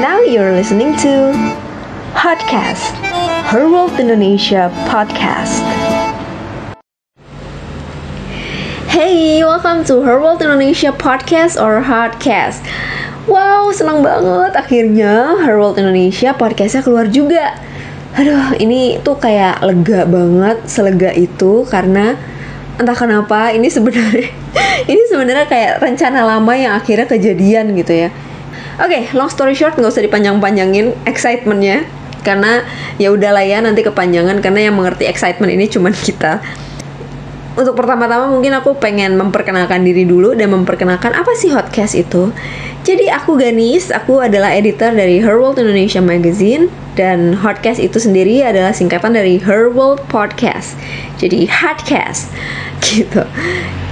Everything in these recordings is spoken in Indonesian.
Now you're listening to Podcast, Her World Indonesia Podcast. Hey, welcome to Her World Indonesia Podcast or Hardcast. Wow, senang banget akhirnya Her World Indonesia podcastnya keluar juga. Aduh, ini tuh kayak lega banget, selega itu karena entah kenapa ini sebenarnya ini sebenarnya kayak rencana lama yang akhirnya kejadian gitu ya. Oke, okay, long story short nggak usah dipanjang-panjangin excitementnya. Karena ya udahlah ya nanti kepanjangan karena yang mengerti excitement ini cuman kita. Untuk pertama-tama mungkin aku pengen memperkenalkan diri dulu dan memperkenalkan apa sih Hotcast itu. Jadi aku Ganis, aku adalah editor dari Her World Indonesia Magazine dan Hotcast itu sendiri adalah singkatan dari Her World Podcast. Jadi Hotcast gitu.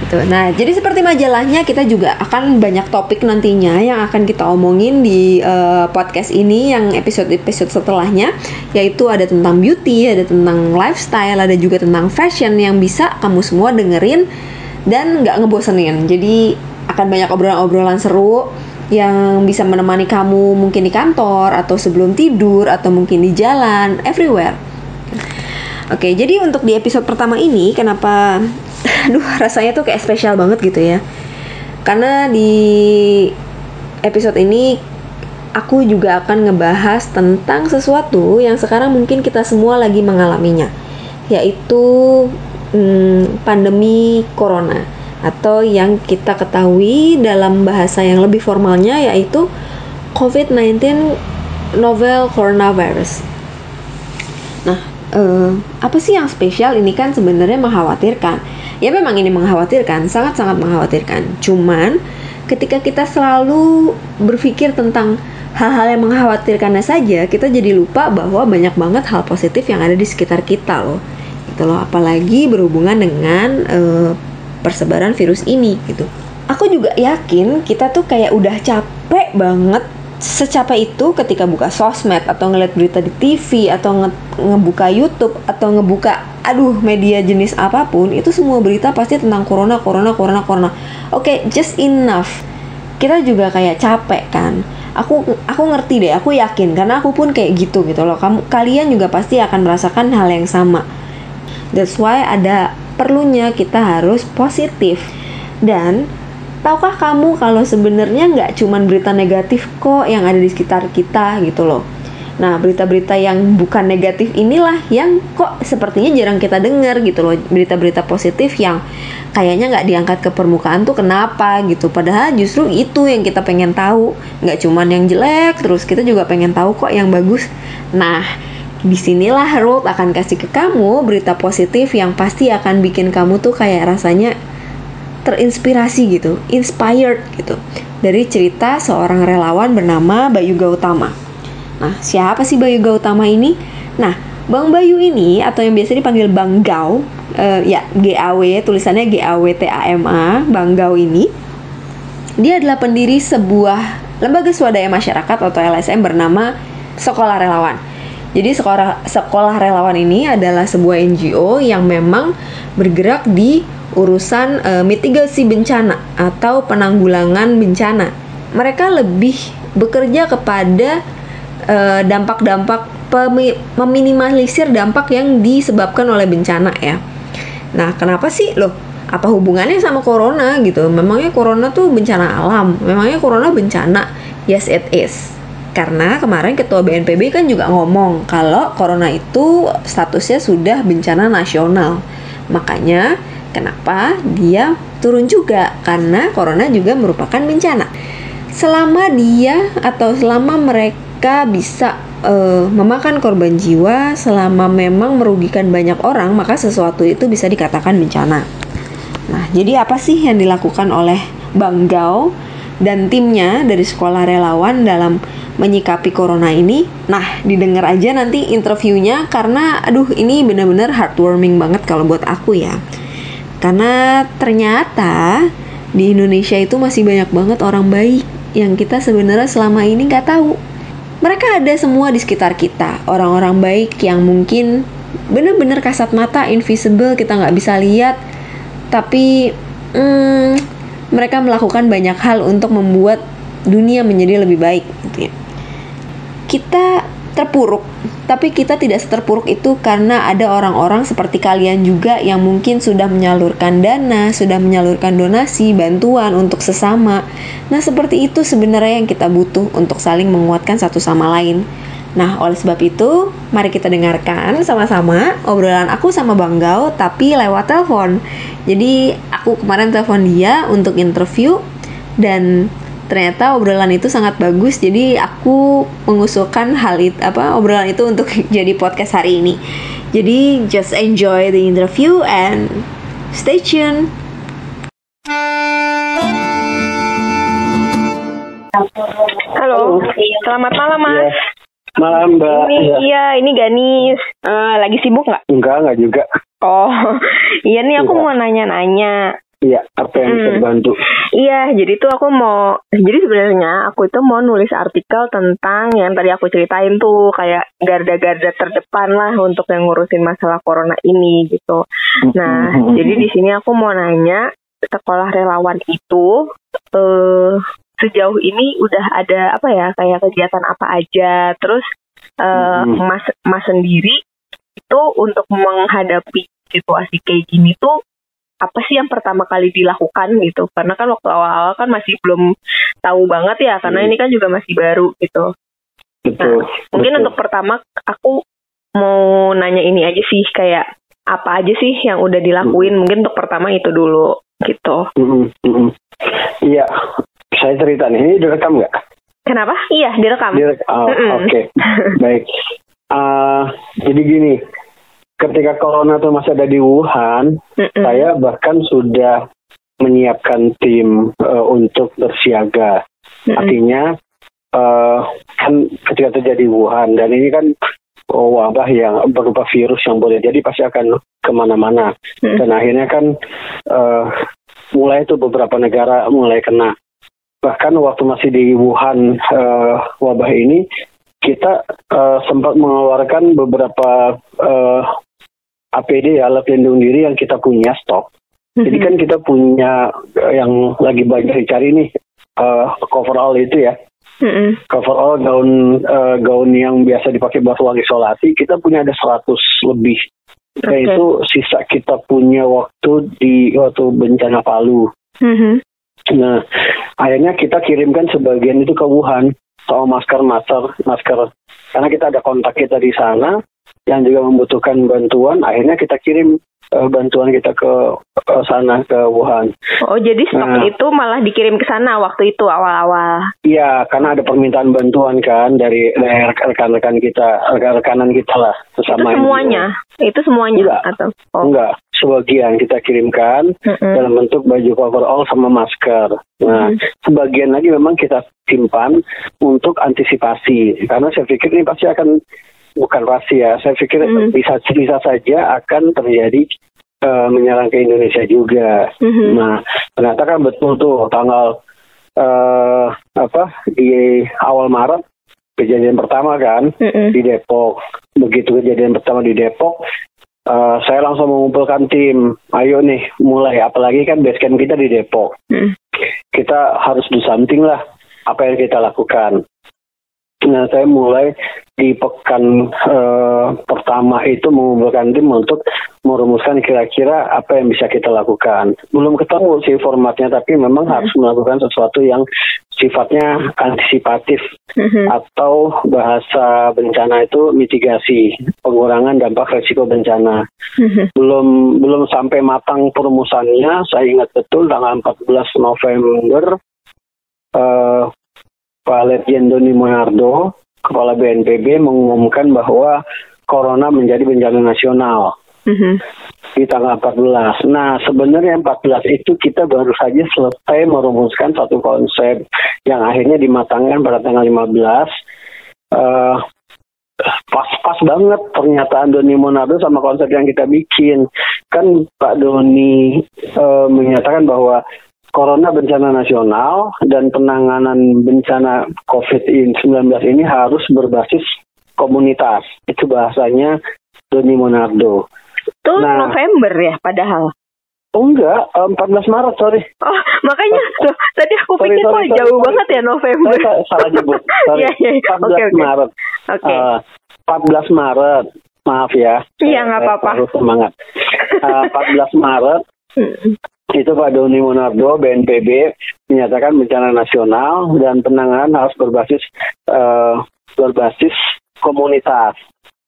Gitu. Nah, jadi seperti majalahnya kita juga akan banyak topik nantinya yang akan kita omongin di uh, podcast ini yang episode-episode setelahnya yaitu ada tentang beauty, ada tentang lifestyle, ada juga tentang fashion yang bisa kamu semua dengerin dan nggak ngebosenin. Jadi akan banyak obrolan-obrolan seru yang bisa menemani kamu mungkin di kantor atau sebelum tidur atau mungkin di jalan, everywhere. Oke, jadi untuk di episode pertama ini kenapa aduh rasanya tuh kayak spesial banget gitu ya karena di episode ini aku juga akan ngebahas tentang sesuatu yang sekarang mungkin kita semua lagi mengalaminya yaitu hmm, pandemi corona atau yang kita ketahui dalam bahasa yang lebih formalnya yaitu COVID-19 novel coronavirus. Nah, eh, apa sih yang spesial? Ini kan sebenarnya mengkhawatirkan. Ya memang ini mengkhawatirkan sangat-sangat mengkhawatirkan. Cuman ketika kita selalu berpikir tentang hal-hal yang mengkhawatirkannya saja kita jadi lupa bahwa banyak banget hal positif yang ada di sekitar kita loh. Gitu loh apalagi berhubungan dengan uh, persebaran virus ini gitu. Aku juga yakin kita tuh kayak udah capek banget secapek itu ketika buka sosmed atau ngeliat berita di TV atau nge ngebuka YouTube atau ngebuka aduh media jenis apa pun itu semua berita pasti tentang corona corona corona corona. Oke okay, just enough. Kita juga kayak capek kan. Aku aku ngerti deh aku yakin. Karena aku pun kayak gitu gitu loh. Kamu kalian juga pasti akan merasakan hal yang sama. That's why ada perlunya kita harus positif dan Tahukah kamu kalau sebenarnya nggak cuma berita negatif kok yang ada di sekitar kita gitu loh. Nah, berita-berita yang bukan negatif inilah yang kok sepertinya jarang kita dengar gitu loh. Berita-berita positif yang kayaknya nggak diangkat ke permukaan tuh kenapa gitu. Padahal justru itu yang kita pengen tahu. Nggak cuma yang jelek, terus kita juga pengen tahu kok yang bagus. Nah, di sinilah Harold akan kasih ke kamu berita positif yang pasti akan bikin kamu tuh kayak rasanya terinspirasi gitu, inspired gitu dari cerita seorang relawan bernama Bayu Gautama. Nah, siapa sih Bayu Gautama ini? Nah, Bang Bayu ini atau yang biasa dipanggil Bang Gau, uh, ya GAW tulisannya G A W T A M A, Bang Gau ini dia adalah pendiri sebuah lembaga swadaya masyarakat atau LSM bernama Sekolah Relawan. Jadi sekolah sekolah relawan ini adalah sebuah NGO yang memang bergerak di urusan uh, mitigasi bencana atau penanggulangan bencana. Mereka lebih bekerja kepada eh, dampak-dampak meminimalisir dampak yang disebabkan oleh bencana ya. Nah, kenapa sih loh? Apa hubungannya sama corona gitu? Memangnya corona tuh bencana alam? Memangnya corona bencana? Yes, it is. Karena kemarin ketua BNPB kan juga ngomong kalau corona itu statusnya sudah bencana nasional. Makanya Kenapa dia turun juga? Karena corona juga merupakan bencana. Selama dia atau selama mereka bisa uh, memakan korban jiwa, selama memang merugikan banyak orang, maka sesuatu itu bisa dikatakan bencana. Nah, jadi apa sih yang dilakukan oleh Bang Gao dan timnya dari sekolah relawan dalam menyikapi corona ini? Nah, didengar aja nanti interviewnya karena aduh ini benar-benar heartwarming banget kalau buat aku ya. Karena ternyata di Indonesia itu masih banyak banget orang baik yang kita sebenarnya selama ini nggak tahu. Mereka ada semua di sekitar kita, orang-orang baik yang mungkin bener-bener kasat mata, invisible, kita nggak bisa lihat, tapi hmm, mereka melakukan banyak hal untuk membuat dunia menjadi lebih baik. Gitu ya. Kita terpuruk, tapi kita tidak seterpuruk itu karena ada orang-orang seperti kalian juga yang mungkin sudah menyalurkan dana, sudah menyalurkan donasi, bantuan untuk sesama. Nah, seperti itu sebenarnya yang kita butuh untuk saling menguatkan satu sama lain. Nah, oleh sebab itu, mari kita dengarkan sama-sama obrolan aku sama Bang Gao, tapi lewat telepon. Jadi, aku kemarin telepon dia untuk interview, dan ternyata obrolan itu sangat bagus jadi aku mengusulkan hal itu apa obrolan itu untuk jadi podcast hari ini jadi just enjoy the interview and stay tune Halo, selamat malam mas. Iya. Malam Mbak. Ini Iya. iya, ini Ganis. Eh, lagi sibuk nggak? Enggak, enggak juga. Oh, iya nih aku mau nanya-nanya. Iya, apa yang bisa Hmm. dibantu? Iya, jadi tuh aku mau, jadi sebenarnya aku itu mau nulis artikel tentang yang tadi aku ceritain tuh kayak garda-garda terdepan lah untuk yang ngurusin masalah corona ini gitu. Nah, Mhm. jadi di sini aku mau nanya sekolah relawan itu eh sejauh ini udah ada apa ya kayak kegiatan apa aja, terus eh Mhm. mas mas sendiri itu untuk menghadapi situasi kayak gini tuh apa sih yang pertama kali dilakukan gitu karena kan waktu awal-awal kan masih belum tahu banget ya karena Hmm. ini kan juga masih baru gitu Betul. mungkin betul. untuk pertama aku mau nanya ini aja sih kayak apa aja sih yang udah dilakuin mungkin untuk pertama itu dulu gitu Mhm, mhm. Iya, saya cerita nih. Ini direkam nggak? kenapa iya direkam Direk- oh. Oke, baik. Ah, jadi gini, ketika corona itu masih ada di Wuhan, Mm-mm. saya bahkan sudah menyiapkan tim eh, untuk bersiaga. Mm-mm. Artinya eh, kan ketika terjadi Wuhan dan ini kan oh, wabah yang berupa virus yang boleh jadi pasti akan ke mana-mana Mm. dan akhirnya kan eh, mulai itu beberapa negara mulai kena bahkan waktu masih di Wuhan eh, wabah ini kita eh, sempat mengeluarkan beberapa eh, APD ya alat pelindung diri yang kita punya stok jadi kan kita punya eh, yang lagi banyak dicari nih eh, coverall itu ya Mm-mm. coverall gaun eh, gaun yang biasa dipakai buat ruang isolasi kita punya ada 100 lebih dan Oke. itu sisa kita punya waktu di waktu bencana Palu Mhm. nah akhirnya kita kirimkan sebagian itu ke Wuhan sama masker masker masker karena kita ada kontak kita di sana yang juga membutuhkan bantuan akhirnya kita kirim eh, bantuan kita ke ke sana ke Wuhan oh jadi stok Nah. itu malah dikirim ke sana waktu itu awal-awal Iya, karena ada permintaan bantuan kan dari, rekan-rekan kita, rekan-rekanan kita lah itu sesama semuanya itu semuanya Enggak. atau oh Enggak, sebagian kita kirimkan Mm-mm. dalam bentuk baju coverall sama masker. Nah, Mhm. sebagian lagi memang kita simpan untuk antisipasi karena saya pikir ini pasti akan bukan rahasia. Saya pikir Mhm. bisa bisa saja akan terjadi eh, menyerang ke Indonesia juga. Mhm. Nah, ternyata kan betul tuh tanggal eh apa di awal Maret kejadian pertama kan Mm-mm. di Depok. Begitu kejadian pertama di Depok, eh, saya langsung mengumpulkan tim. Ayo nih, mulai. Apalagi kan base camp kita di Depok. Mm. Kita harus do something lah. Apa yang kita lakukan. Nah, saya mulai di pekan eh, pertama itu mengumpulkan tim untuk merumuskan kira-kira apa yang bisa kita lakukan. Belum ketemu sih formatnya, tapi memang Hmm. harus melakukan sesuatu yang sifatnya antisipatif Mhm. atau bahasa bencana itu mitigasi, pengurangan dampak resiko bencana. Mhm. Belum belum sampai matang perumusannya, saya ingat betul tanggal 14 November eh, Pak Letjen Doni Monardo, Kepala BNPB mengumumkan bahwa corona menjadi bencana nasional Mhm. di tanggal 14. Nah, sebenarnya 14 itu kita baru saja selesai merumuskan satu konsep yang akhirnya dimatangkan pada tanggal 15. Eh, pas-pas banget pernyataan Doni Monardo sama konsep yang kita bikin. Kan Pak Doni eh, menyatakan bahwa Corona bencana nasional dan penanganan bencana COVID-19 ini harus berbasis komunitas. Itu bahasanya Doni Monardo. Itu Nah. November ya padahal. Oh enggak, eh, 14 Maret, sorry. Oh, makanya tuh tadi aku Sorry, pikir sorry, kok sorry, jauh sorry. banget ya November. Saya sa- salah nyebut. Sorry. Iya, iya. 14 Oke, oke. Maret. Oke. Eh, 14 Maret. Maaf ya. Iya, nggak Saya apa-apa. Harus semangat. Eh, 14 Maret. itu Pak Doni Monardo BNPB menyatakan bencana nasional dan penanganan harus berbasis eh, berbasis komunitas.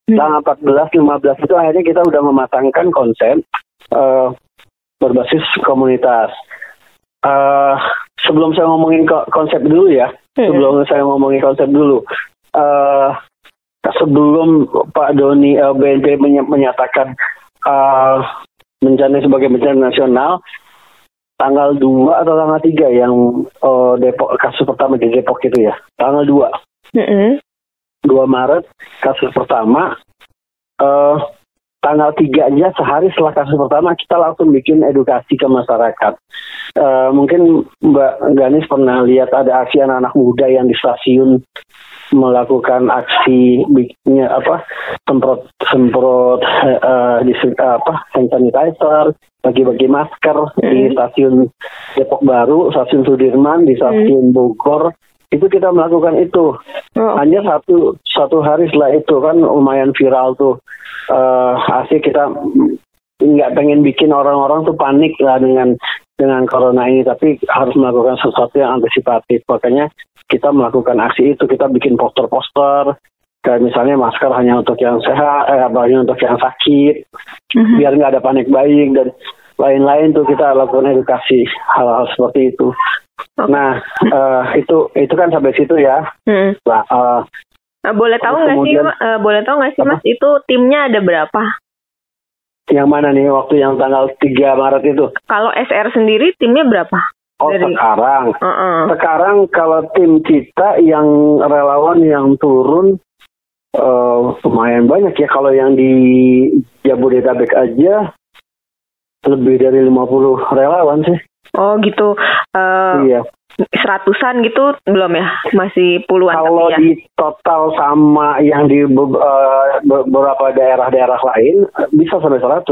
Hmm. Tanggal 14 15 itu akhirnya kita udah mematangkan konsep eh, berbasis komunitas. Eh, sebelum saya ngomongin ko- konsep dulu ya, Hmm. sebelum saya ngomongin konsep dulu. eh sebelum Pak Doni eh, BNPB menyatakan eh, bencana sebagai bencana nasional tanggal 2 atau tanggal 3 yang eh, Depok kasus pertama di Depok itu ya. Tanggal 2. Mm-mm. 2 Maret kasus pertama eh tanggal 3 aja sehari setelah kasus pertama kita langsung bikin edukasi ke masyarakat. Eh, mungkin Mbak Ganis pernah lihat ada aksi anak-anak muda yang di stasiun melakukan aksi bikinnya apa semprot semprot eh, eh, di apa hand sanitizer bagi-bagi masker di Hmm. stasiun Depok Baru, stasiun Sudirman, di stasiun Bogor. Itu kita melakukan itu. Oh, hanya satu satu hari setelah itu kan lumayan viral tuh. Eh asik kita nggak pengen bikin orang-orang tuh panik lah dengan dengan corona ini tapi harus melakukan sesuatu yang antisipatif makanya kita melakukan aksi itu kita bikin poster-poster kayak misalnya masker hanya untuk yang sehat eh, hanya untuk yang sakit Mhm. biar nggak ada panik buying dan lain-lain tuh kita lakukan edukasi hal-hal seperti itu nah eh, itu itu kan sampai situ ya Hmm. nah Nah, boleh tahu nggak sih, eh, boleh tahu nggak sih Apa? Mas itu timnya ada berapa? Yang mana nih waktu yang tanggal 3 Maret itu? Kalau SR sendiri timnya berapa? Oh Dari- sekarang. Heeh. Sekarang kalau tim kita yang relawan yang turun eh, lumayan banyak ya. Kalau yang di Jabodetabek aja lebih dari 50 relawan sih. Oh gitu. Eh, iya. Seratusan gitu belum ya? Masih puluhan Kalau ya. di total sama yang di eh, be- beberapa daerah-daerah lain eh, bisa sampai 100.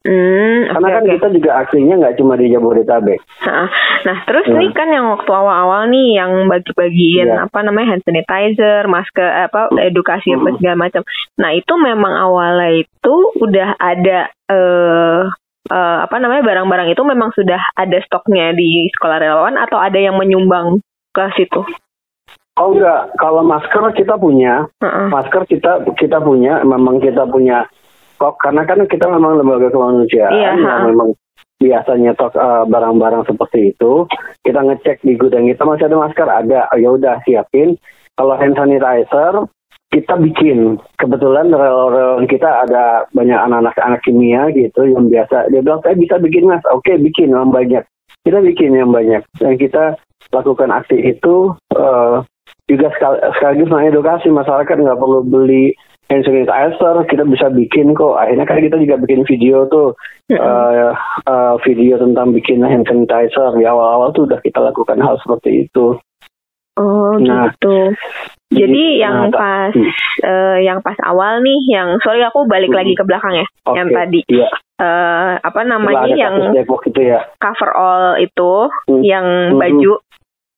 Hmm, Karena kan oke. kita juga aksinya nggak cuma di Jabodetabek. Nah, terus Hmm. nih kan yang waktu awal-awal nih yang bagi-bagiin Iya. apa namanya hand sanitizer, masker, apa edukasi apa Hmm. segala macam. Nah, itu memang awalnya itu udah ada eh eh, apa namanya barang-barang itu memang sudah ada stoknya di sekolah relawan atau ada yang menyumbang ke situ? Oh enggak, kalau masker kita punya, Heeh. masker kita kita punya, memang kita punya stok karena kan kita memang lembaga kemanusiaan Iya, yang ha. memang biasanya stok eh, barang-barang seperti itu. Kita ngecek di gudang kita masih ada masker, ada. Oh, ya udah siapin. Kalau hand sanitizer kita bikin. Kebetulan relawan kita ada banyak anak-anak anak kimia gitu yang biasa. Dia bilang saya bisa bikin mas. Oke bikin yang banyak. Kita bikin yang banyak. Dan kita lakukan aksi itu eh, juga sekal- sekaligus mengedukasi masyarakat nggak perlu beli hand sanitizer kita bisa bikin kok akhirnya kan kita juga bikin video tuh eh, eh, video tentang bikin hand sanitizer di awal-awal tuh udah kita lakukan hal seperti itu Oh, Nah, gitu. Jadi yang nah, pas eh, yang pas awal nih yang sorry aku balik Hmm. lagi ke belakang ya. Oke, Yang tadi iya eh apa namanya yang itu ya cover all itu Hmm. yang Hmm. baju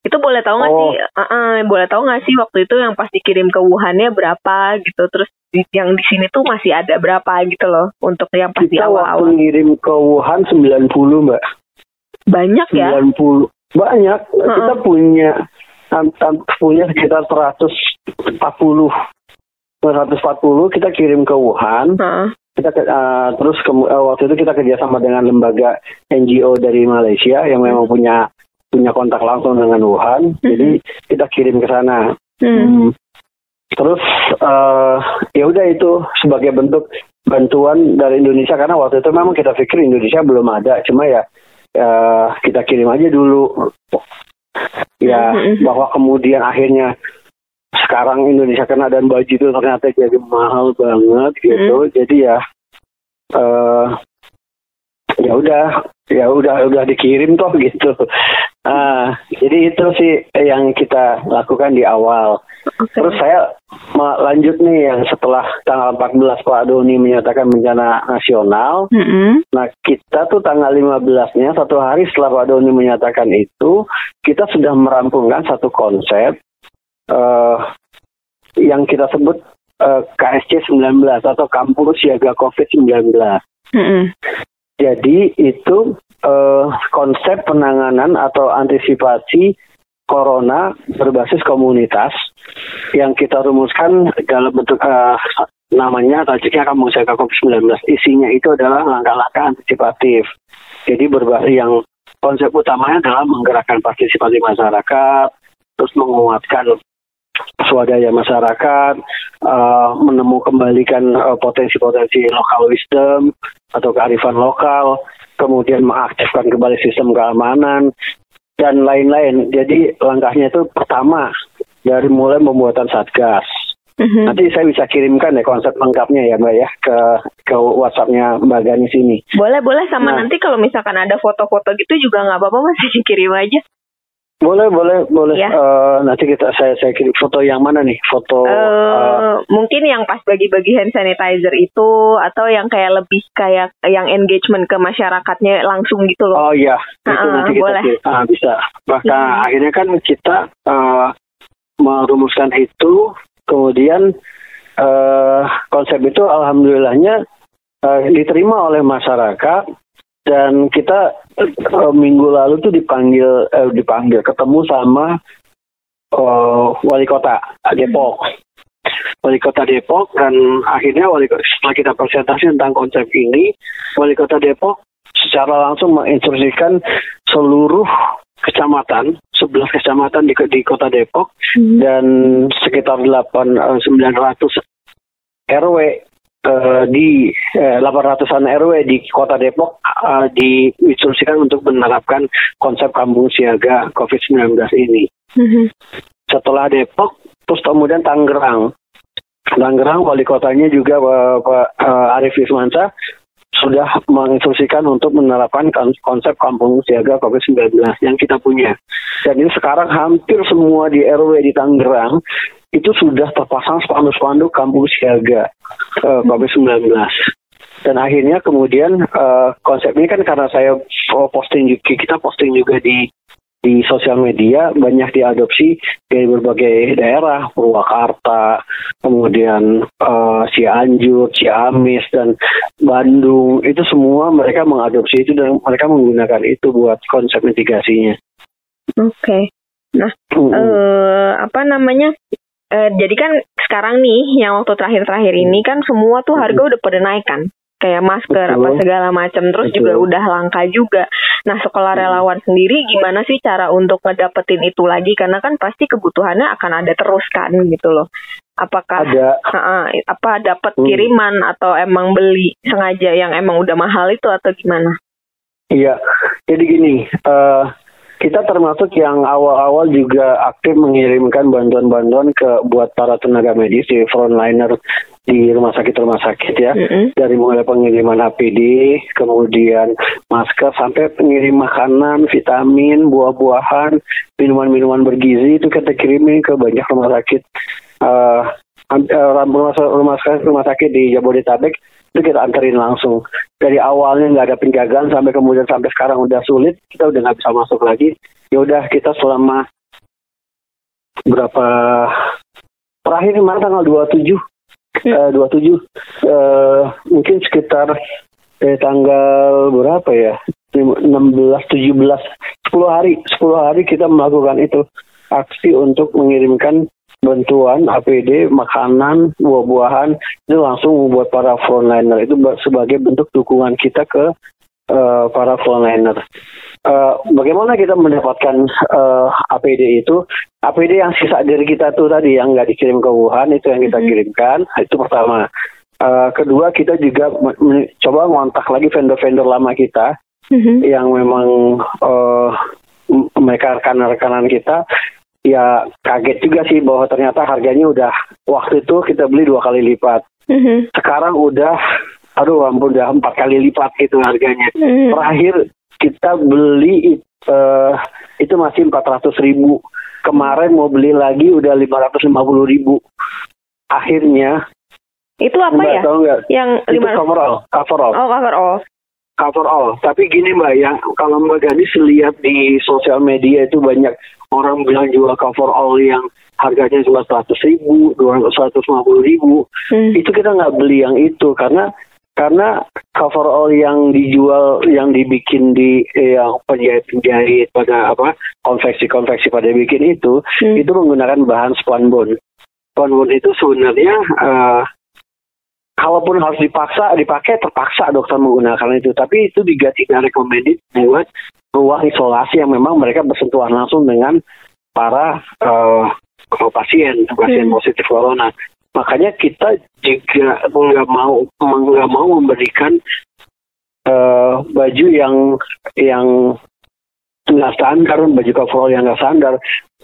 itu boleh tahu nggak Oh. sih Eh, eh, boleh tahu nggak sih waktu itu yang pas dikirim ke Wuhannya berapa gitu terus di- yang di sini tuh masih ada berapa gitu loh untuk yang pas di kita waktu awal-awal ngirim ke Wuhan 90 mbak banyak ya 90 banyak Heeh. kita punya punya sekitar 140 140 kita kirim ke Wuhan. Heeh. kita ke- eh, terus kemu- eh, waktu itu kita kerjasama dengan lembaga NGO dari Malaysia yang memang punya punya kontak langsung dengan Wuhan. Jadi kita kirim ke sana. Hmm. Hmm. terus eh, ya udah itu sebagai bentuk bantuan dari Indonesia. Karena waktu itu memang kita pikir Indonesia belum ada. Cuma ya eh, kita kirim aja dulu ya bahwa kemudian akhirnya sekarang Indonesia kena dan baju itu ternyata jadi mahal banget gitu. Jadi ya eh ya udah ya udah udah dikirim toh gitu Ah, jadi itu sih yang kita lakukan di awal. Oke. Terus saya lanjut nih yang setelah tanggal 14 Pak Doni menyatakan bencana nasional. Mm-mm. Nah, kita tuh tanggal 15-nya, satu hari setelah Pak Doni menyatakan itu, kita sudah merampungkan satu konsep eh, yang kita sebut eh, KSC 19 atau Kampus Siaga COVID-19. Mm-mm. Jadi itu eh, konsep penanganan atau antisipasi corona berbasis komunitas yang kita rumuskan dalam bentuk eh, namanya tajuknya kamu siaga COVID-19. Isinya itu adalah langkah-langkah antisipatif. Jadi berbasis yang konsep utamanya adalah menggerakkan partisipasi masyarakat, terus menguatkan swadaya masyarakat, eh, menemu kembalikan potensi-potensi lokal wisdom atau kearifan lokal, kemudian mengaktifkan kembali sistem keamanan dan lain-lain. Jadi langkahnya itu pertama dari mulai pembuatan satgas. Mhm. Nanti saya bisa kirimkan ya konsep lengkapnya ya Mbak ya ke ke WhatsAppnya Mbak Gani sini. Boleh, boleh sama Nah. nanti kalau misalkan ada foto-foto gitu juga nggak apa-apa masih dikirim aja. Boleh, boleh, boleh. Ya. Eh, nanti kita saya saya kirim foto yang mana nih? Foto Eh, eh, mungkin yang pas bagi-bagi hand sanitizer itu atau yang kayak lebih kayak yang engagement ke masyarakatnya langsung gitu loh. Oh iya, itu Ah, nanti kita boleh. Ah, bisa. Maka Hmm. akhirnya kan kita eh, merumuskan itu, kemudian eh, konsep itu alhamdulillahnya eh, diterima oleh masyarakat dan kita eh, minggu lalu tuh dipanggil eh, dipanggil ketemu sama eh, wali kota Depok. Wali kota Depok dan akhirnya wali kota, setelah kita presentasi tentang konsep ini, wali kota Depok secara langsung menginstruksikan seluruh kecamatan, 11 kecamatan di, di kota Depok Mhm. dan sekitar 8 eh, 900 RW eh, di eh, 800-an RW di kota Depok eh, diinstruksikan untuk menerapkan konsep kampung siaga COVID-19 ini. Mhm. Setelah Depok, terus kemudian Tangerang. Tangerang wali kotanya juga eh, Pak eh, Arif Wismansa sudah menginstruksikan untuk menerapkan kon- konsep kampung siaga COVID-19 yang kita punya. Dan ini sekarang hampir semua di RW di Tangerang itu sudah terpasang spanduk-spanduk kampung siaga eh, COVID-19. Dan akhirnya kemudian eh, konsep ini kan karena saya posting juga, kita posting juga di di sosial media banyak diadopsi dari berbagai daerah, Purwakarta, kemudian eh, Cianjur, Ciamis dan Bandung itu semua mereka mengadopsi itu dan mereka menggunakan itu buat konsep mitigasinya. Oke. Mm-mm. eh apa namanya? Eh, jadi kan sekarang nih yang waktu terakhir-terakhir ini kan semua tuh harga udah pada naik kan. Kayak masker Betul. apa segala macam terus Betul. juga udah langka juga. Nah, sekolah Hmm. relawan sendiri gimana sih cara untuk ngedapetin itu lagi karena kan pasti kebutuhannya akan ada terus kan gitu loh. Apakah Ada Ha-ha, apa dapat Hmm. kiriman atau emang beli sengaja yang emang udah mahal itu atau gimana? Iya, jadi gini, eh, kita termasuk yang awal-awal juga aktif mengirimkan bantuan-bantuan ke buat para tenaga medis di frontliner di rumah sakit-rumah sakit ya. Mm-mm. Dari mulai pengiriman APD, kemudian masker, sampai pengirim makanan, vitamin, buah-buahan, minuman-minuman bergizi itu kita kirimin ke banyak rumah sakit. Eh, rumah, rumah, sakit- rumah sakit di Jabodetabek itu kita anterin langsung. Dari awalnya nggak ada penjagaan sampai kemudian sampai sekarang udah sulit kita udah nggak bisa masuk lagi. Ya udah kita selama berapa terakhir kemarin tanggal 27 eh, 27 eh, mungkin sekitar eh, tanggal berapa ya? 16 17 10 hari 10 hari kita melakukan itu aksi untuk mengirimkan bantuan APD, makanan, buah-buahan itu langsung buat para frontliner itu ba- sebagai bentuk dukungan kita ke eh, para frontliner. Eh, bagaimana kita mendapatkan eh, APD itu? APD yang sisa dari kita tuh tadi yang nggak dikirim ke Wuhan itu yang kita Mhm. kirimkan itu pertama. Eh, kedua kita juga me- me- coba ngontak lagi vendor-vendor lama kita Mhm. yang memang m- mereka rekan-rekanan kita ya kaget juga sih bahwa ternyata harganya udah waktu itu kita beli dua kali lipat Mhm. sekarang udah aduh ampun udah empat kali lipat gitu harganya Mhm. terakhir kita beli eh itu masih 400 ribu. Kemarin mau beli lagi udah 550 ribu. Akhirnya, Itu apa Mbak ya? tahu nggak? Yang lima coverall, coverall, Oh, cover all. Tapi gini Mbak, yang kalau Mbak Gadis lihat di sosial media itu banyak orang bilang jual coverall yang harganya cuma 100 ribu, 250 ribu. Hmm. itu kita nggak beli yang itu karena karena coverall yang dijual yang dibikin di eh, yang penjahit penjahit pada apa konveksi konveksi pada bikin itu Hmm. itu menggunakan bahan sponbon sponbon itu sebenarnya eh, kalaupun harus dipaksa dipakai terpaksa dokter menggunakan itu tapi itu juga tidak recommended buat ruang isolasi yang memang mereka bersentuhan langsung dengan para eh, pasien pasien Hmm. positif corona makanya kita juga nggak mau nggak mau memberikan eh, baju yang yang nggak standar baju coverall yang nggak standar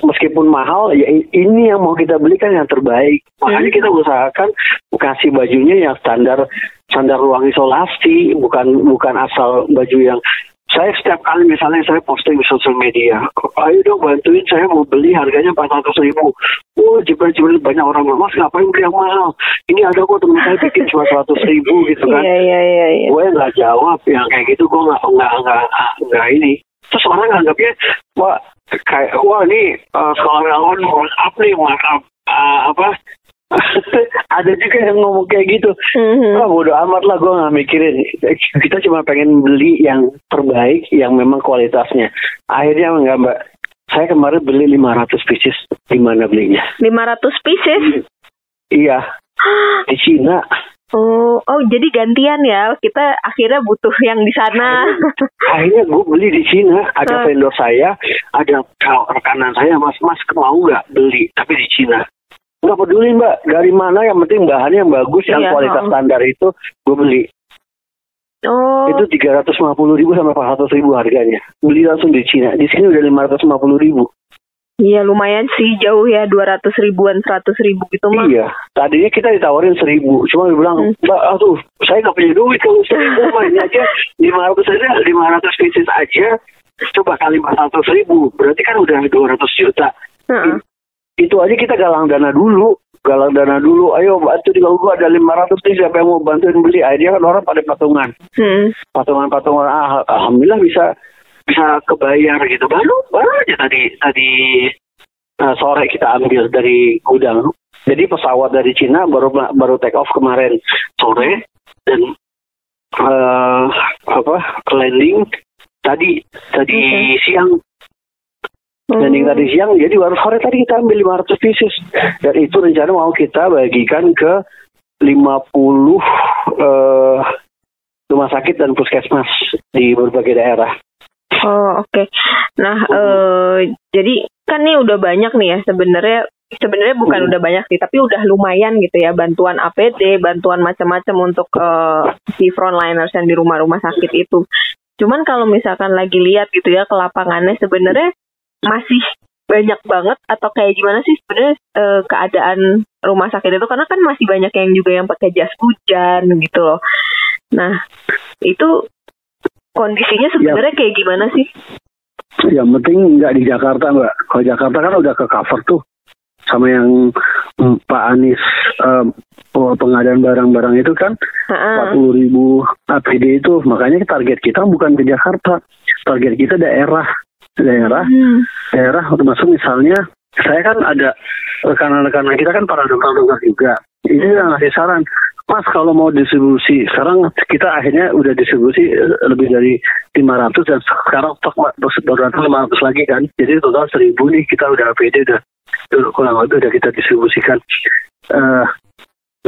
meskipun mahal ya ini yang mau kita belikan yang terbaik makanya kita usahakan kasih bajunya yang standar standar ruang isolasi bukan bukan asal baju yang saya setiap kali misalnya saya posting di sosial media, ayo dong bantuin saya mau beli harganya 400 ribu. Oh jebret-jebret banyak orang mas ngapain beli yang mahal? Ini ada kok temen saya bikin cuma 100 ribu gitu kan. Iya, iya, iya, iya. Gue nggak jawab yang kayak gitu, gue nggak nggak nggak nggak ini. Terus orang nganggapnya, wah kayak wah ini uh, sekolah relawan markup nih markup uh, apa? ada juga yang ngomong kayak gitu. Mhm. Wah bodo amat lah gue nggak mikirin. Kita cuma pengen beli yang terbaik yang memang kualitasnya. Akhirnya enggak mbak. Saya kemarin beli 500 pieces. Di mana belinya? 500 pieces. Iya. Di Cina. Oh, oh jadi gantian ya. Kita akhirnya butuh yang di sana. Akhirnya gue beli di Cina. Ada Ah. vendor saya. Ada rekanan saya. Mas, mas mau nggak beli? Tapi di Cina. Nggak peduli mbak. Dari mana yang penting bahannya yang bagus. Yang Iya, kualitas oh. standar itu. Gue beli. Oh, Itu 350 ribu sampai 400 ribu harganya. Beli langsung di Cina. Di sini udah 550 ribu. Iya lumayan sih jauh ya 200 ribuan, 100 ribu gitu mah. Iya. Tadinya kita ditawarin seribu. Cuma dia bilang, Hmm. Mbak, aduh, saya nggak punya duit kalau seribu mah ini aja 500 aja, 500 pieces aja. Coba kali 400 ribu. Berarti kan udah 200 juta. Heeh. Itu aja kita galang dana dulu. Galang dana dulu. Ayo bantu di gua ada 500 nih siapa yang mau bantuin beli. Akhirnya kan orang pada patungan. Hmm. patungan-patungan ah, alhamdulillah bisa bisa kebayar gitu. Baru baru aja tadi tadi eh, sore kita ambil dari gudang. Jadi pesawat dari Cina baru baru take off kemarin sore dan eh apa landing tadi tadi siang. Landing Hmm. tadi siang jadi baru sore tadi kita ambil 500 pieces. Dan itu rencana mau kita bagikan ke 50 eh, rumah sakit dan puskesmas di berbagai daerah. Oh oke. Nah eh jadi kan nih udah banyak nih ya sebenarnya sebenarnya bukan Hmm. udah banyak sih tapi udah lumayan gitu ya bantuan APD, bantuan macam-macam untuk eh, si frontliners yang di rumah-rumah sakit itu. Cuman kalau misalkan lagi lihat gitu ya ke lapangannya sebenarnya masih banyak banget atau kayak gimana sih sebenarnya eh, keadaan rumah sakit itu karena kan masih banyak yang juga yang pakai jas hujan gitu loh. Nah itu kondisinya sebenarnya kayak gimana sih? Yang penting nggak di Jakarta mbak. Kalau Jakarta kan udah ke cover tuh sama yang mm, Pak Anies eh, pengadaan barang-barang itu kan Ha-ha. 40 ribu APD itu makanya target kita bukan ke Jakarta target kita daerah daerah Hmm. daerah termasuk misalnya saya kan ada rekan-rekan kita kan para dokter-dokter juga ini yang ngasih saran Mas kalau mau distribusi sekarang kita akhirnya udah distribusi eh, lebih dari 500 dan sekarang stok baru datang 500 lagi kan. Jadi total 1000 nih kita udah APD udah kurang lebih udah kita distribusikan. Eh,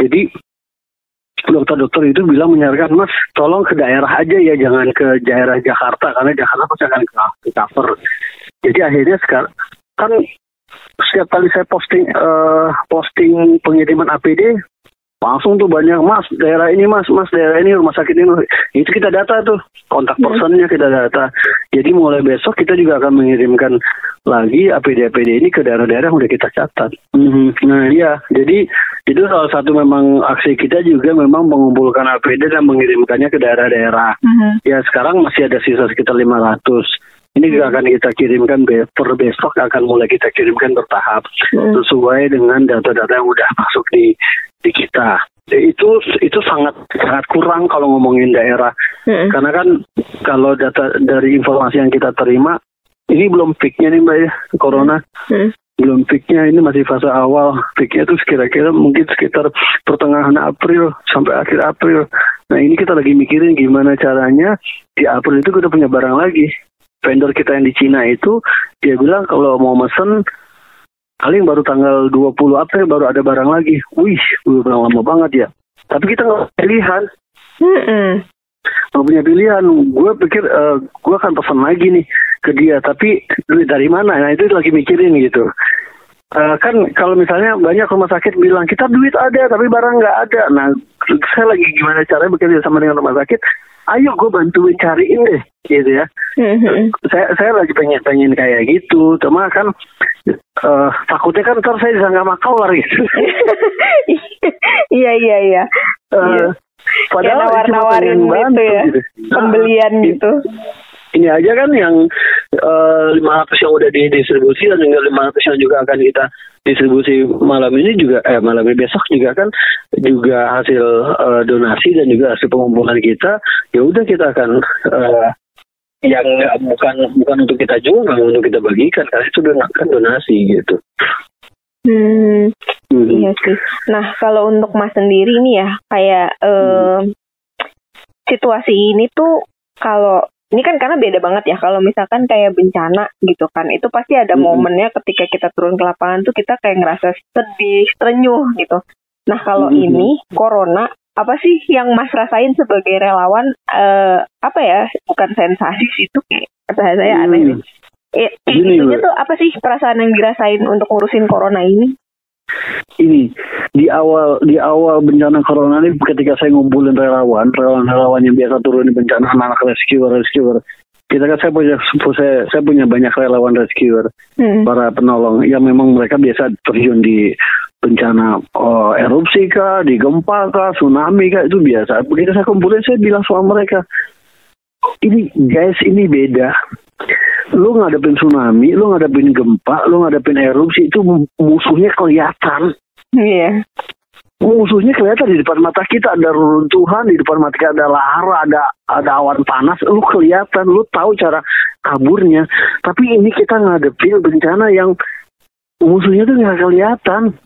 jadi dokter-dokter itu bilang menyarankan mas tolong ke daerah aja ya jangan ke daerah Jakarta karena Jakarta pasti akan ke, cover. Jadi akhirnya sekarang kan setiap kali saya posting eh, posting pengiriman APD langsung tuh banyak mas daerah ini mas mas daerah ini rumah sakit ini itu kita data tuh kontak Hmm. personnya kita data jadi mulai besok kita juga akan mengirimkan lagi APD APD ini ke daerah-daerah yang udah kita catat Mhm. nah iya jadi itu salah satu memang aksi kita juga memang mengumpulkan APD dan mengirimkannya ke daerah-daerah Mhm. ya sekarang masih ada sisa sekitar 500 Ini juga akan kita kirimkan per besok akan mulai kita kirimkan bertahap Hmm. sesuai dengan data-data yang udah masuk di di kita. Itu itu sangat sangat kurang kalau ngomongin daerah Hmm. karena kan kalau data dari informasi yang kita terima ini belum peaknya nih mbak ya corona Hmm. belum peaknya ini masih fase awal peaknya itu kira-kira mungkin sekitar pertengahan April sampai akhir April nah ini kita lagi mikirin gimana caranya di April itu kita punya barang lagi vendor kita yang di Cina itu dia bilang kalau mau mesen paling baru tanggal 20 April baru ada barang lagi. Wih udah bilang lama banget ya. Tapi kita nggak pilihan. Hmm. nggak punya pilihan. Gue pikir eh, gue akan pesan lagi nih ke dia. Tapi duit dari mana? Nah itu lagi mikirin gitu. Eh, kan kalau misalnya banyak rumah sakit bilang kita duit ada tapi barang nggak ada. Nah saya lagi gimana caranya bekerja sama dengan rumah sakit ayo gue bantuin cariin deh gitu ya Hmm. Hmm. saya saya lagi pengen pengen kayak gitu cuma kan eh, takutnya kan ntar saya disangka makawar gitu Iya iya iya. Cuma nawar-nawarin pengen gitu ya. gitu. Pembelian Nah, gitu. Ini aja kan yang eh, 500 yang udah didistribusi dan tinggal 500 yang juga akan kita distribusi malam ini juga eh malam ini besok juga kan juga hasil eh, donasi dan juga hasil pengumpulan kita ya udah kita akan eh, yang bukan bukan untuk kita jual untuk kita bagikan karena itu don- kan donasi gitu. Hmm. Hmm. Iya sih. Nah, kalau untuk Mas sendiri nih ya, kayak Hmm. em, situasi ini tuh kalau ini kan karena beda banget ya kalau misalkan kayak bencana gitu kan itu pasti ada Mm-mm. momennya ketika kita turun ke lapangan tuh kita kayak ngerasa sedih terenyuh gitu nah kalau Mm-mm. ini corona apa sih yang mas rasain sebagai relawan eh, apa ya bukan sensasi itu kayak kata saya Hmm. aneh nih Eh, Gini, gitunya Mbak. tuh apa sih perasaan yang dirasain untuk ngurusin corona ini ini di awal di awal bencana corona ini ketika saya ngumpulin relawan relawan relawan yang biasa turun di bencana anak rescuer rescuer kita kan saya punya saya, saya punya banyak relawan rescuer Hmm. para penolong yang memang mereka biasa terjun di bencana oh, erupsi kah, di gempa kah, tsunami kah itu biasa. Begitu saya kumpulin saya bilang sama mereka, ini guys ini beda. Lu ngadepin tsunami, lu ngadepin gempa, lu ngadepin erupsi itu musuhnya kelihatan. Iya. Musuhnya kelihatan di depan mata kita ada reruntuhan, di depan mata kita ada lahar, ada ada awan panas, lu kelihatan, lu tahu cara kaburnya. Tapi ini kita ngadepin bencana yang musuhnya tuh nggak kelihatan.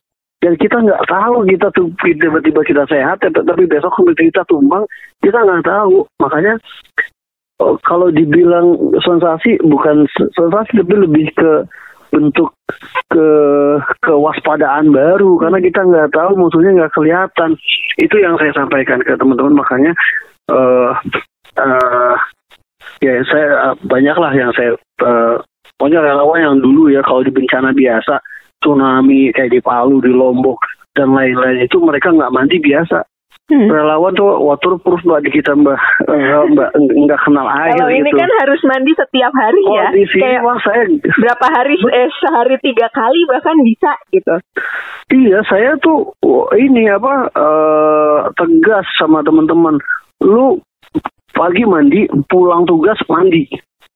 Dan kita nggak tahu kita tuh tiba-tiba kita sehat, tapi tapi besok kita tumbang, kita nggak tahu. Makanya oh, kalau dibilang sensasi bukan sensasi tapi lebih ke bentuk ke kewaspadaan baru. Karena kita nggak tahu musuhnya nggak kelihatan. Itu yang saya sampaikan ke teman-teman. Makanya eh eh, ya saya eh, banyak lah yang saya eh, pokoknya relawan yang dulu ya kalau di bencana biasa tsunami kayak di Palu di Lombok dan lain-lain itu mereka nggak mandi biasa Hmm. relawan tuh waterproof mbak di kita mbak Eh, mbak nggak kenal air Kalau ini gitu kan harus mandi setiap hari ya. Oh, di sini Kayak wah saya berapa hari eh sehari tiga kali bahkan bisa gitu. Iya, saya tuh ini apa eh, tegas sama teman-teman. Lu pagi mandi, pulang tugas mandi.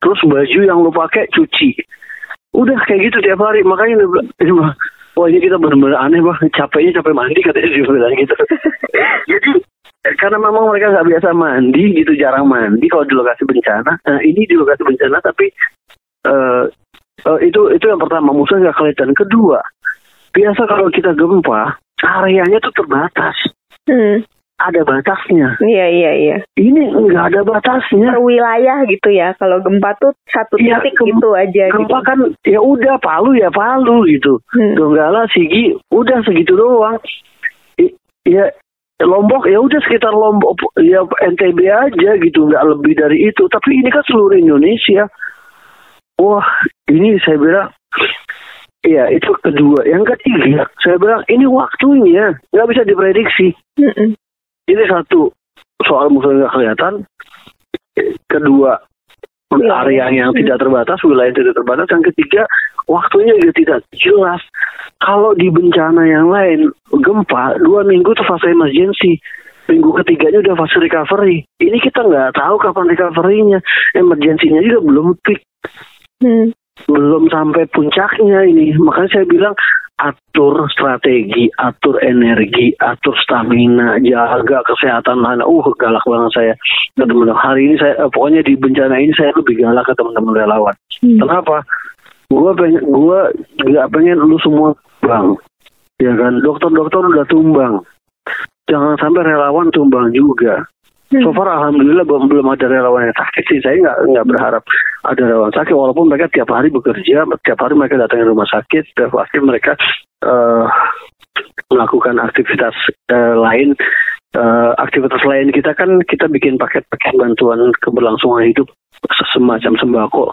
Terus baju yang lu pakai cuci. Udah kayak gitu tiap hari. Makanya dia bilang, "Ini mah, wah ini kita benar-benar aneh bah. Capeknya capek mandi katanya dia bilang gitu. Jadi karena memang mereka nggak biasa mandi gitu, jarang mandi kalau di lokasi bencana. Nah ini di lokasi bencana tapi eh eh, itu itu yang pertama musuhnya nggak kelihatan. Kedua biasa kalau kita gempa areanya tuh terbatas Hmm. Ada batasnya Iya iya iya. ini nggak ada batasnya Per wilayah gitu ya. Kalau gempa tuh satu Iya, titik gem- gitu aja gitu. gempa kan ya udah Palu ya Palu gitu Hmm. Donggala Sigi udah segitu doang I- ya Lombok ya udah sekitar Lombok ya NTB aja gitu nggak lebih dari itu tapi ini kan seluruh Indonesia wah ini saya bilang Iya itu kedua. Yang ketiga, saya bilang ini waktunya nggak bisa diprediksi. Mm-mm. Ini satu soal musuh nggak kelihatan. Kedua area yang tidak terbatas, wilayah yang tidak terbatas. Yang ketiga waktunya juga tidak jelas. Kalau di bencana yang lain gempa dua minggu itu fase emergency. Minggu ketiganya udah fase recovery. Ini kita nggak tahu kapan recovery-nya. Emergency-nya juga belum peak. Hmm. belum sampai puncaknya ini. Makanya saya bilang atur strategi, atur energi, atur stamina, jaga kesehatan anak. Uh, galak banget saya ke teman-teman. Hari ini saya, eh, pokoknya di bencana ini saya lebih galak ke teman-teman relawan. Hmm. Kenapa? Gua pengen, gua nggak pengen lu semua bang, ya kan? Dokter-dokter udah tumbang. Jangan sampai relawan tumbang juga. Hmm. So far alhamdulillah belum belum ada relawan yang sakit sih. Saya nggak nggak berharap ada relawan sakit walaupun mereka tiap hari bekerja, tiap hari mereka datang ke rumah sakit, tiap hari mereka eh, melakukan aktivitas eh, lain. Eh, aktivitas lain kita kan kita bikin paket-paket bantuan keberlangsungan hidup semacam sembako.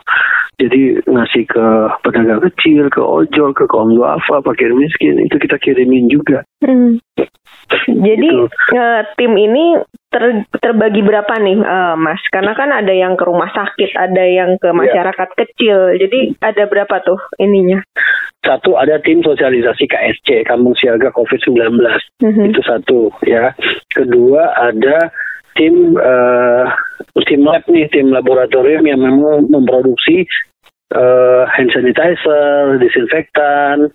Jadi ngasih ke pedagang kecil, ke ojol, ke kaum duafa, fakir miskin itu kita kirimin juga. Hmm. Jadi Gitu. eh, tim ini ter- terbagi berapa nih, eh, Mas? Karena kan ada yang ke rumah sakit, ada yang ke masyarakat kecil. Jadi ada berapa tuh ininya? Satu ada tim sosialisasi KSC, Kampung Siaga COVID-19. Mhm. itu satu ya kedua ada tim eh, tim lab nih tim laboratorium yang memang memproduksi eh, hand sanitizer disinfektan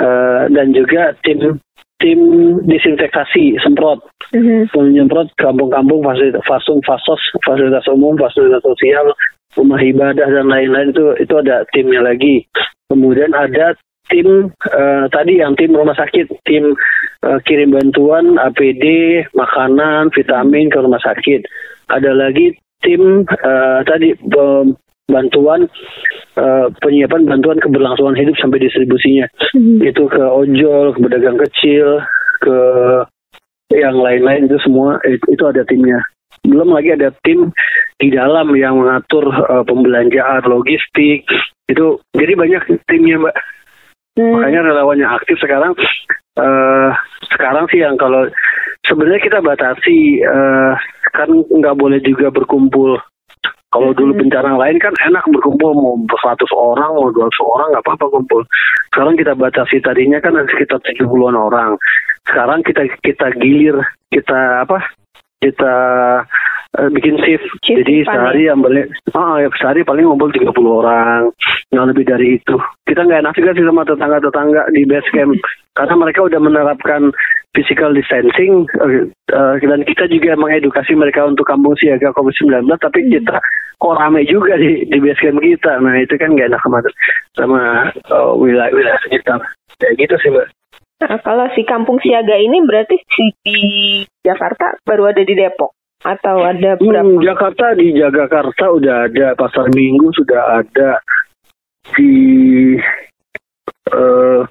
eh, dan juga tim tim disinfektasi semprot. Mhm. menyemprot kampung-kampung fasilitas fasum fasos fasilitas umum fasilitas sosial rumah ibadah dan lain-lain. Itu itu ada timnya lagi. Kemudian ada tim eh, tadi yang tim rumah sakit tim eh, kirim bantuan APD makanan vitamin ke rumah sakit ada lagi tim eh, tadi pem- bantuan eh, penyiapan bantuan keberlangsungan hidup sampai distribusinya Mhm. itu ke ojol, ke pedagang kecil, ke yang lain-lain itu semua itu, itu ada timnya. Belum lagi ada tim di dalam yang mengatur eh, pembelanjaan, logistik itu. Jadi banyak timnya mbak. Hmm. Makanya relawan yang aktif sekarang eh sekarang sih yang kalau sebenarnya kita batasi eh kan nggak boleh juga berkumpul. Kalau dulu Hmm. bencana lain kan enak berkumpul mau 100 orang mau 200 orang nggak apa-apa kumpul. Sekarang kita batasi tadinya kan ada sekitar 70-an orang. Sekarang kita kita gilir kita apa? Kita eh, bikin shift. Shift Jadi sehari yang balik ah ya sehari paling ngumpul 30 orang. Nggak lebih dari itu. Kita nggak enak juga sih sama tetangga-tetangga di base camp karena mereka udah menerapkan physical distancing eh, eh, dan kita juga mengedukasi mereka untuk kampung siaga COVID-19 tapi kita kok rame juga di di base camp kita. Nah, itu kan nggak enak sama sama eh, wilayah-wilayah sekitar. Ya gitu sih, Mbak. Nah, kalau si kampung siaga ini berarti si di Jakarta baru ada di Depok atau ada berapa? Hmm, Jakarta di Jagakarsa udah ada, pasar Minggu sudah ada di eh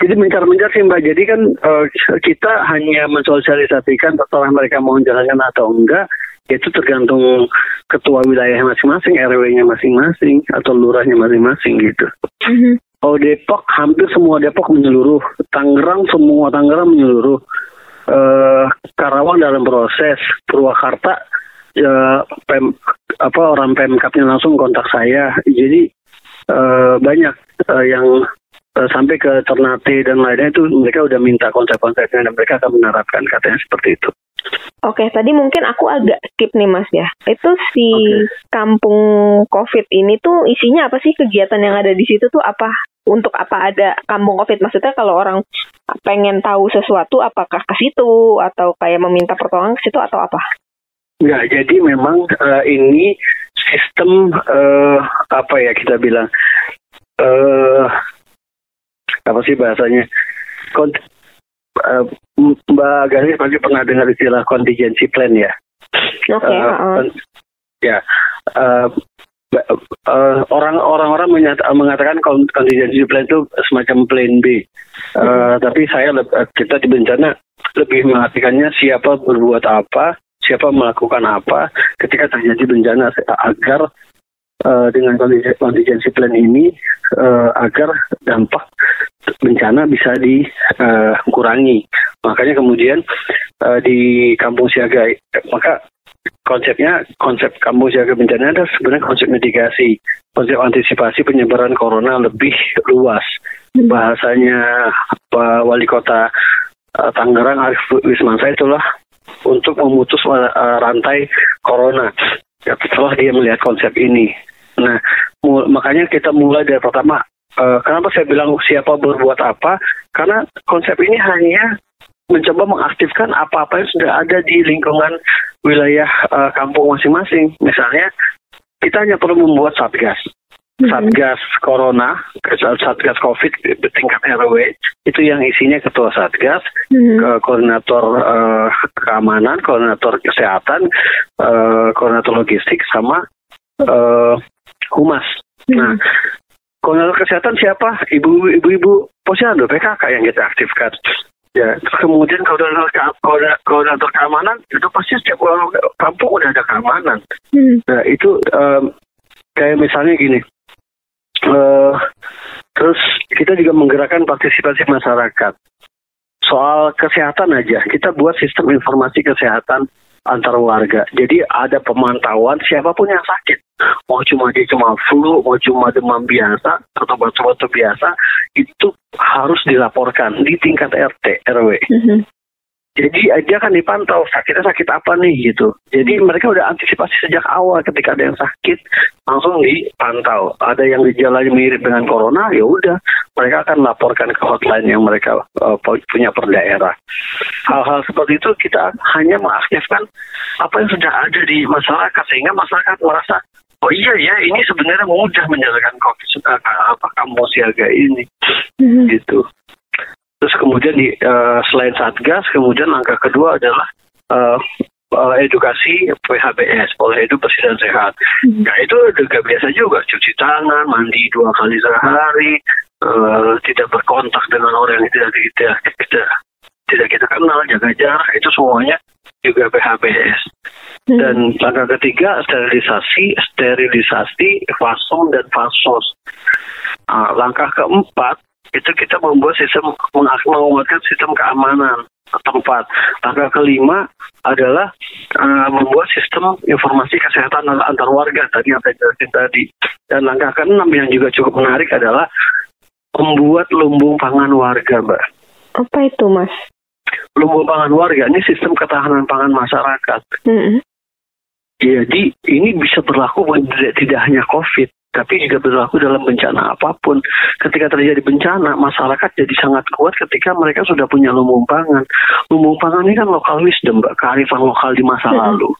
jadi mencar-mencar sih Mbak. Jadi kan eh, kita hanya mensosialisasikan setelah mereka mau menjalankan atau enggak, itu tergantung ketua wilayah masing-masing, RW-nya masing-masing atau lurahnya masing-masing gitu. Mhm. Oh Depok hampir semua Depok menyeluruh, Tangerang semua Tangerang menyeluruh, eh Karawang dalam proses, Purwakarta ya pem apa orang pemkapnya langsung kontak saya, jadi eh, banyak eh, yang eh, sampai ke Ternate dan lainnya itu mereka udah minta konsep-konsepnya dan mereka akan menerapkan katanya seperti itu. Oke, tadi mungkin aku agak skip nih Mas ya. Itu si Oke. kampung COVID ini tuh isinya apa sih kegiatan yang ada di situ tuh apa? Untuk apa ada kampung COVID? Maksudnya kalau orang pengen tahu sesuatu apakah ke situ atau kayak meminta pertolongan ke situ atau apa? Enggak, jadi memang eh, ini sistem eh, apa ya kita bilang eh apa sih bahasanya? Kont eh, Mbak Garis pasti pernah dengar istilah contingency plan ya. Oke, Eh, heeh. kon- ya eh, orang orang-orang mengatakan contingency plan itu semacam plan B. Eh, Tapi saya eh, kita di bencana lebih mengartikannya siapa berbuat apa, siapa melakukan apa ketika terjadi bencana agar eh, dengan contingency plan ini eh, agar dampak bencana bisa dikurangi. Makanya kemudian eh, di kampung siaga eh, maka konsepnya konsep kampung siaga bencana adalah sebenarnya konsep mitigasi, konsep antisipasi penyebaran corona lebih luas. Bahasanya Pak Wali Kota eh, Tangerang Arif Wismansa itulah untuk memutus eh, rantai corona. Ya, setelah dia melihat konsep ini. Nah, mul- makanya kita mulai dari pertama. eh, kenapa saya bilang siapa berbuat apa? Karena konsep ini hanya mencoba mengaktifkan apa-apa yang sudah ada di lingkungan wilayah eh, kampung masing-masing. Misalnya, kita hanya perlu membuat satgas. Satgas Corona, Satgas COVID tingkat RW, itu yang isinya ketua Satgas, Mhm. ke koordinator eh, keamanan, koordinator kesehatan, eh, koordinator logistik, sama eh, humas. Nah, koordinator kesehatan siapa? Ibu, ibu-ibu posyandu PKK yang kita aktifkan. Ya, terus kemudian koordinator, ke- koordinator, keamanan itu pasti setiap orang kampung udah ada keamanan. Mhm. Nah, itu em, kayak misalnya gini. eh terus kita juga menggerakkan partisipasi masyarakat. Soal kesehatan aja, kita buat sistem informasi kesehatan antar warga. Jadi ada pemantauan siapa pun yang sakit. Mau cuma dia cuma flu, mau cuma demam biasa atau batuk-batuk biasa, itu harus dilaporkan di tingkat RT, RW. Mhm. Jadi eh, dia akan dipantau sakitnya sakit apa nih gitu. Jadi mereka udah antisipasi sejak awal ketika ada yang sakit langsung dipantau. Ada yang gejalanya mirip dengan corona, ya udah mereka akan laporkan ke hotline yang mereka eh, punya per daerah. Hal-hal seperti itu kita hanya mengaktifkan apa yang sudah ada di masyarakat sehingga masyarakat merasa oh iya ya ini sebenarnya mudah menjalankan covid eh, apa kampung siaga ini Mhm. gitu. Terus kemudian di eh, selain satgas, kemudian langkah kedua adalah eh, edukasi PHBS, pola hidup bersih dan sehat. Mhm. Nah itu juga biasa juga, cuci tangan, mandi dua kali sehari, eh, tidak berkontak dengan orang yang tidak tidak tidak tidak kita kenal, jaga jarak, itu semuanya juga PHBS. Mhm. Dan langkah ketiga sterilisasi, sterilisasi fasum dan fasos. Ah, langkah keempat itu kita membuat sistem meng- menguatkan sistem keamanan tempat. Langkah kelima adalah eh, membuat sistem informasi kesehatan antar warga tadi yang saya jelasin tadi. Dan langkah keenam yang juga cukup menarik adalah membuat lumbung pangan warga, Mbak. Apa itu, Mas? Lumbung pangan warga ini sistem ketahanan pangan masyarakat. Mhm. Jadi ini bisa berlaku tidak, tidak hanya COVID, tapi juga berlaku dalam bencana apa pun. Ketika terjadi bencana, masyarakat jadi sangat kuat ketika mereka sudah punya lumbung pangan. Lumbung pangan ini kan lokal wisdom, Mbak, kearifan lokal di masa lalu.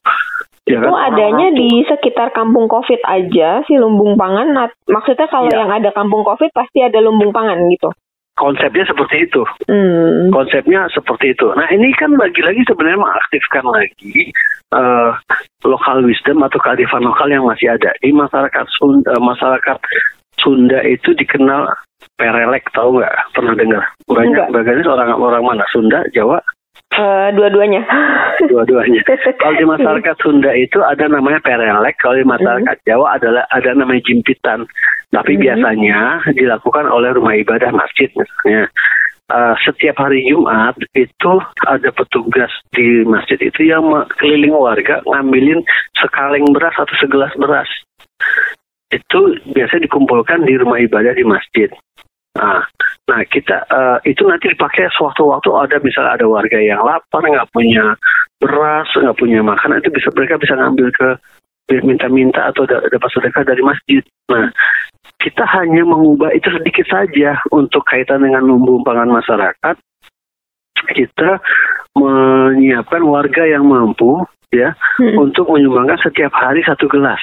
Ya Itu adanya Orang-orang di sekitar kampung COVID aja si lumbung pangan. Maksudnya kalau Iya. yang ada kampung COVID pasti ada lumbung pangan gitu. Konsepnya seperti itu. Hmm. Konsepnya seperti itu. Nah ini kan lagi-lagi sebenarnya mengaktifkan lagi eh, lokal wisdom atau kearifan lokal yang masih ada di masyarakat Sunda. Masyarakat Sunda itu dikenal perelek, tahu nggak? Pernah dengar? Banyak bagiannya orang orang mana? Sunda, Jawa, Eh, dua-duanya. dua-duanya. Kalau di masyarakat Sunda itu ada namanya perelek, kalau di masyarakat Jawa adalah ada namanya jimpitan. Tapi Mhm. biasanya dilakukan oleh rumah ibadah masjid misalnya. Eh, setiap hari Jumat itu ada petugas di masjid itu yang keliling warga ngambilin sekaleng beras atau segelas beras. Itu biasanya dikumpulkan di rumah ibadah di masjid. Nah, nah kita eh, itu nanti dipakai sewaktu-waktu ada misalnya ada warga yang lapar nggak punya beras nggak punya makanan itu bisa mereka bisa ngambil ke minta-minta atau da- dapat sedekah dari masjid. Nah, kita hanya mengubah itu sedikit saja untuk kaitan dengan lumbung pangan masyarakat. Kita menyiapkan warga yang mampu ya Hmm. untuk menyumbangkan setiap hari satu gelas.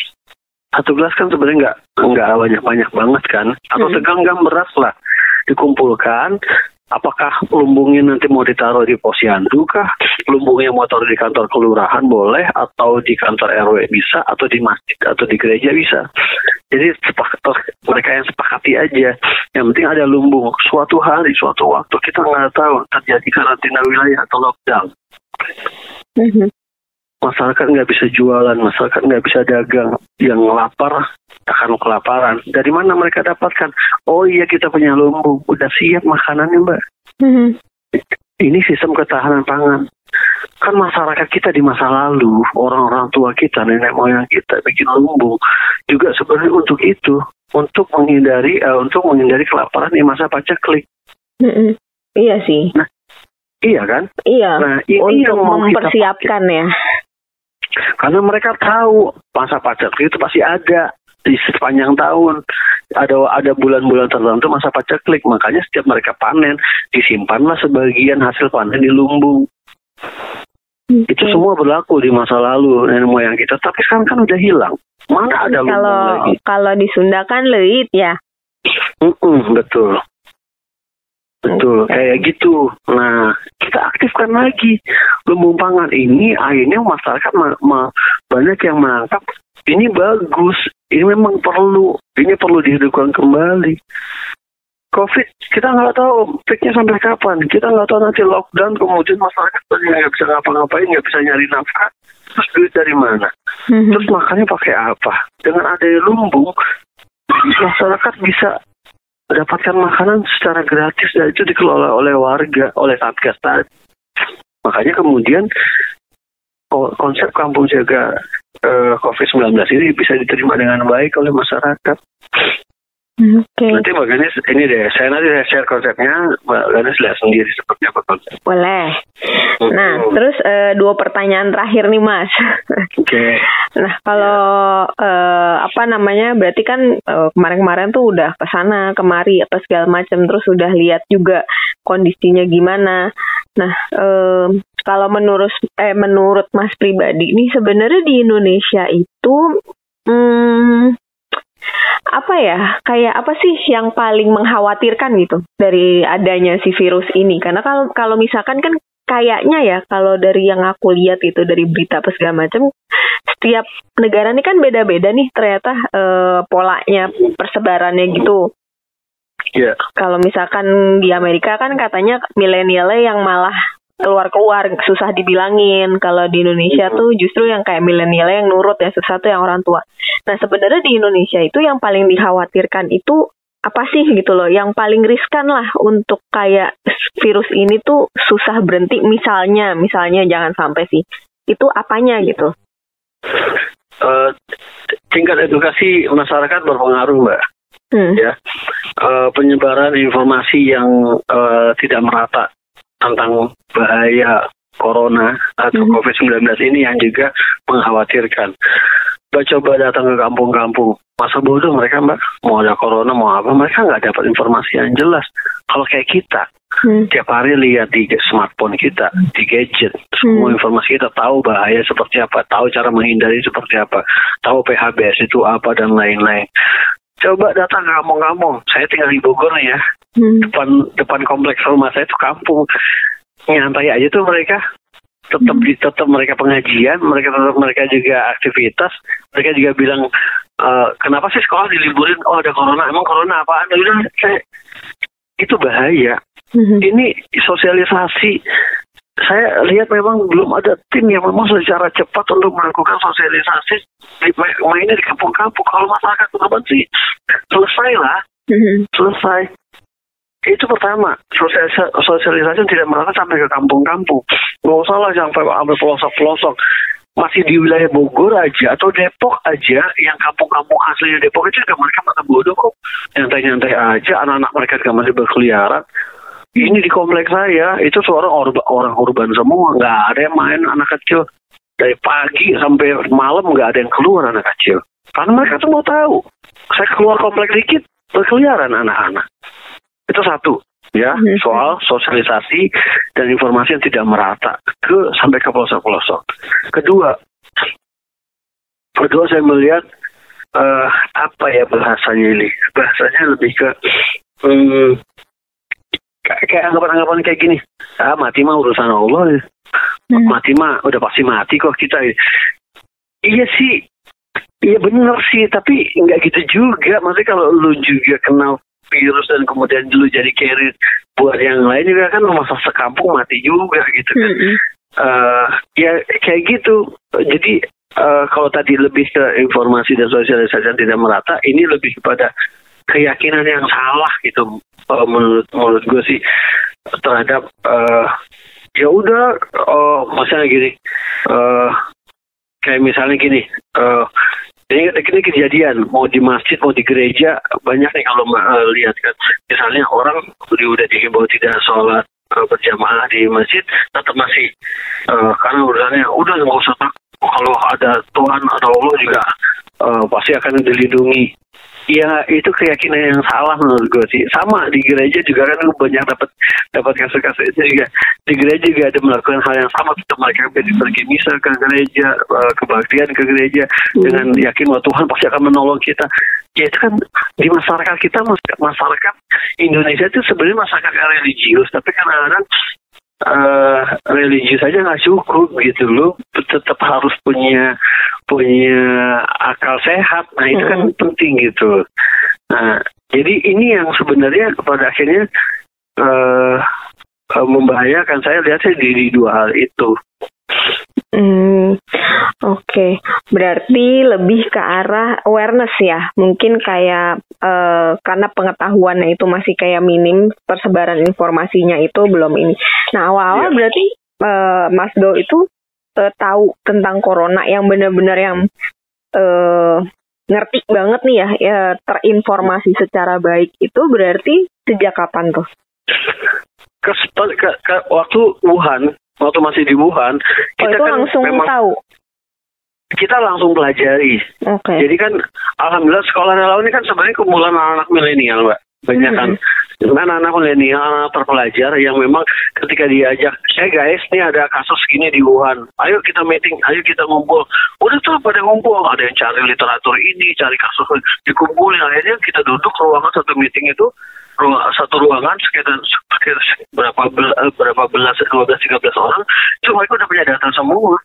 Satu gelas kan sebenarnya nggak nggak banyak banyak banget kan, atau Hmm. segenggam beras lah dikumpulkan. Apakah lumbungnya nanti mau ditaruh di posyandu kah? Lumbungnya mau taruh di kantor kelurahan boleh, atau di kantor RW bisa, atau di masjid atau di gereja bisa. Jadi sepakat, mereka yang sepakati aja. Yang penting ada lumbung. Suatu hari, suatu waktu kita nggak tahu terjadi karantina wilayah atau lockdown Mhm. masyarakat nggak bisa jualan, masyarakat nggak bisa dagang, yang lapar akan kelaparan. Dari mana mereka dapatkan? Oh iya kita punya lumbung, udah siap makanannya mbak. Mhm. Ini sistem ketahanan pangan. Kan masyarakat kita di masa lalu, orang-orang tua kita, nenek moyang kita bikin lumbung juga sebenarnya untuk itu, untuk menghindari eh, untuk menghindari kelaparan di masa paceklik. Mhm. Iya sih. Iya kan? Iya. Nah ini Untuk yang mau kita mempersiapkan ya. Karena mereka tahu masa paceklik itu pasti ada. di sepanjang tahun ada ada bulan-bulan tertentu masa paceklik makanya setiap mereka panen disimpanlah sebagian hasil panen di lumbung itu semua berlaku di masa lalu nenek moyang kita. Tapi sekarang kan udah hilang. Mana ada Kalau lagi? kalau di Sunda kan leit ya. Mm-mm, betul. Betul kayak gitu. Nah kita aktifkan lagi. Lumbung pangan ini akhirnya masyarakat ma- ma- banyak yang menangkap ini bagus ini memang perlu ini perlu dihidupkan kembali COVID kita nggak tahu peaknya sampai kapan. Kita nggak tahu nanti lockdown kemudian masyarakat banyak nggak bisa ngapa-ngapain nggak bisa nyari nafkah. Terus duit dari mana? Mhm. terus makannya pakai apa? Dengan adanya lumbung masyarakat bisa mendapatkan makanan secara gratis dan itu dikelola oleh warga oleh satgas tadi. Makanya kemudian ko- konsep kampung jaga eh, COVID-19 ini bisa diterima dengan baik oleh masyarakat Oke, nanti Mbak Ganis ini deh saya nanti saya share konsepnya Mbak Ganis lihat sendiri seperti apa konsep boleh. Nah, Mm-mm. terus eh, dua pertanyaan terakhir nih Mas. oke Nah, kalau eh, apa namanya, berarti kan eh, kemarin-kemarin tuh udah ke sana kemari apa segala macam, terus udah lihat juga kondisinya gimana. Nah, em, kalau menurut eh menurut Mas pribadi nih sebenarnya di Indonesia itu hmm, apa ya? Kayak apa sih yang paling mengkhawatirkan gitu dari adanya si virus ini? Karena kalau kalau misalkan kan kayaknya ya kalau dari yang aku lihat itu dari berita apa segala macam setiap negara ini kan beda-beda nih ternyata eh, polanya persebarannya gitu. Ya kalau misalkan di Amerika kan katanya milenialnya yang malah keluar-keluar susah dibilangin. Kalau di Indonesia tuh justru yang kayak milenialnya yang nurut ya susah tuh yang orang tua. Nah sebenarnya di Indonesia itu yang paling dikhawatirkan itu apa sih gitu loh? Yang paling riskan lah untuk kayak virus ini tuh susah berhenti. Misalnya misalnya jangan sampai sih. Itu apanya gitu? Eh, tingkat edukasi masyarakat berpengaruh mbak. Hmm. ya. Eh, penyebaran informasi yang eh, tidak merata tentang bahaya corona atau Mhm. COVID-19 ini yang juga mengkhawatirkan. Mbak coba datang ke kampung-kampung, masa bodoh mereka mbak, mau ada corona mau apa, mereka nggak dapat informasi yang jelas. Kalau kayak kita, Hmm. tiap hari lihat di smartphone kita, di gadget, semua Hmm. informasi kita tahu bahaya seperti apa, tahu cara menghindari seperti apa, tahu PHBS itu apa dan lain-lain. Coba datang kampung-kampung. Saya tinggal di Bogor ya, Hmm. depan depan kompleks rumah saya itu kampung. Nyantai aja tuh mereka. Tetap di tetap mereka pengajian, mereka tetap mereka juga aktivitas. Mereka juga bilang "Eh, kenapa sih sekolah diliburin? Oh ada corona. Emang corona apaan? Udah kayak itu bahaya Hmm. ini sosialisasi saya lihat memang belum ada tim yang memang secara cepat untuk melakukan sosialisasi di, ma- mainnya di kampung-kampung. Kalau masyarakat korban sih selesai lah. Hmm. selesai. Itu pertama sosialisasi, sosialisasi tidak merata sampai ke kampung-kampung. Nggak usah lah sampai sampai pelosok-pelosok. Masih di wilayah Bogor aja atau Depok aja yang kampung-kampung aslinya Depok itu juga mereka mata bodoh kok. Nyantai-nyantai aja anak-anak mereka juga masih berkeliaran ini di kompleks saya itu suara orba, orang urban semua. Nggak ada yang main anak kecil. Dari pagi sampai malam nggak ada yang keluar anak kecil. Karena mereka semua tahu. Saya keluar kompleks dikit berkeliaran anak-anak. Itu satu ya. Mhm. soal sosialisasi dan informasi yang tidak merata ke sampai ke pelosok-pelosok. Kedua kedua saya melihat eh, apa ya bahasanya ini? Bahasanya lebih ke hmm, kayak anggapan-anggapan kayak gini. Ah mati mah urusan Allah ya. Hmm. mati mah udah pasti mati kok kita iya sih. Iya bener sih tapi nggak gitu juga. Maksudnya kalau lu juga kenal virus dan kemudian lu jadi carrier buat yang lain juga kan masa sekampung mati juga gitu kan. Hmm. Eh, ya kayak gitu. Jadi eh, kalau tadi lebih ke informasi dan sosialisasi yang tidak merata ini lebih kepada keyakinan yang salah gitu eh, menurut menurut gue sih terhadap eh, ya udah oh misalnya gini eh kayak misalnya gini eh ini, ini kejadian mau di masjid mau di gereja banyak nih kalau eh, lihat kan. Misalnya orang udah udah dihimbau tidak sholat eh, berjamaah di masjid tetap masih eh, karena urusannya udah nggak usah kalau ada Tuhan atau Allah juga uh, pasti akan dilindungi ya itu keyakinan yang salah menurut gue sih. Sama di gereja juga kan gue banyak dapat dapat kasus-kasus itu juga. Di gereja juga ada melakukan hal yang sama kita mereka pergi pergi misa ke gereja uh, kebaktian ke gereja hmm. dengan yakin bahwa Tuhan pasti akan menolong kita. Ya itu kan di masyarakat kita masyarakat Indonesia itu sebenarnya masyarakat religius tapi kadang-kadang uh, religius aja nggak cukup gitu loh. Tetap harus punya punya akal sehat nah itu kan hmm. penting gitu nah jadi ini yang sebenarnya pada akhirnya uh, membahayakan saya lihat saya di, di dua hal itu Hmm, oke. Okay. Berarti lebih ke arah awareness ya. Mungkin kayak uh, karena pengetahuannya itu masih kayak minim, persebaran informasinya itu belum ini. Nah, awal-awal yeah. berarti uh, Mas Do itu uh, tahu tentang corona yang benar-benar yang uh, ngerti banget nih ya, ya terinformasi secara baik itu berarti sejak kapan tuh? Ke, ke, ke waktu Wuhan waktu masih di Wuhan, oh, kita kan langsung memang tahu. Kita langsung pelajari. Okay. Jadi kan, alhamdulillah sekolah relawan ini kan sebenarnya kumpulan anak-anak milenial, mbak. Banyak kan. Hmm. Anak-anak milenial, anak terpelajar yang memang ketika diajak, eh guys, ini ada kasus gini di Wuhan. Ayo kita meeting, ayo kita ngumpul. Udah tuh pada ngumpul. Ada yang cari literatur ini, cari kasus dikumpulin. Akhirnya kita duduk ruangan satu meeting itu ruang, satu ruangan sekitar, sekitar berapa eh, berapa belas dua belas tiga belas orang itu mereka udah punya data semua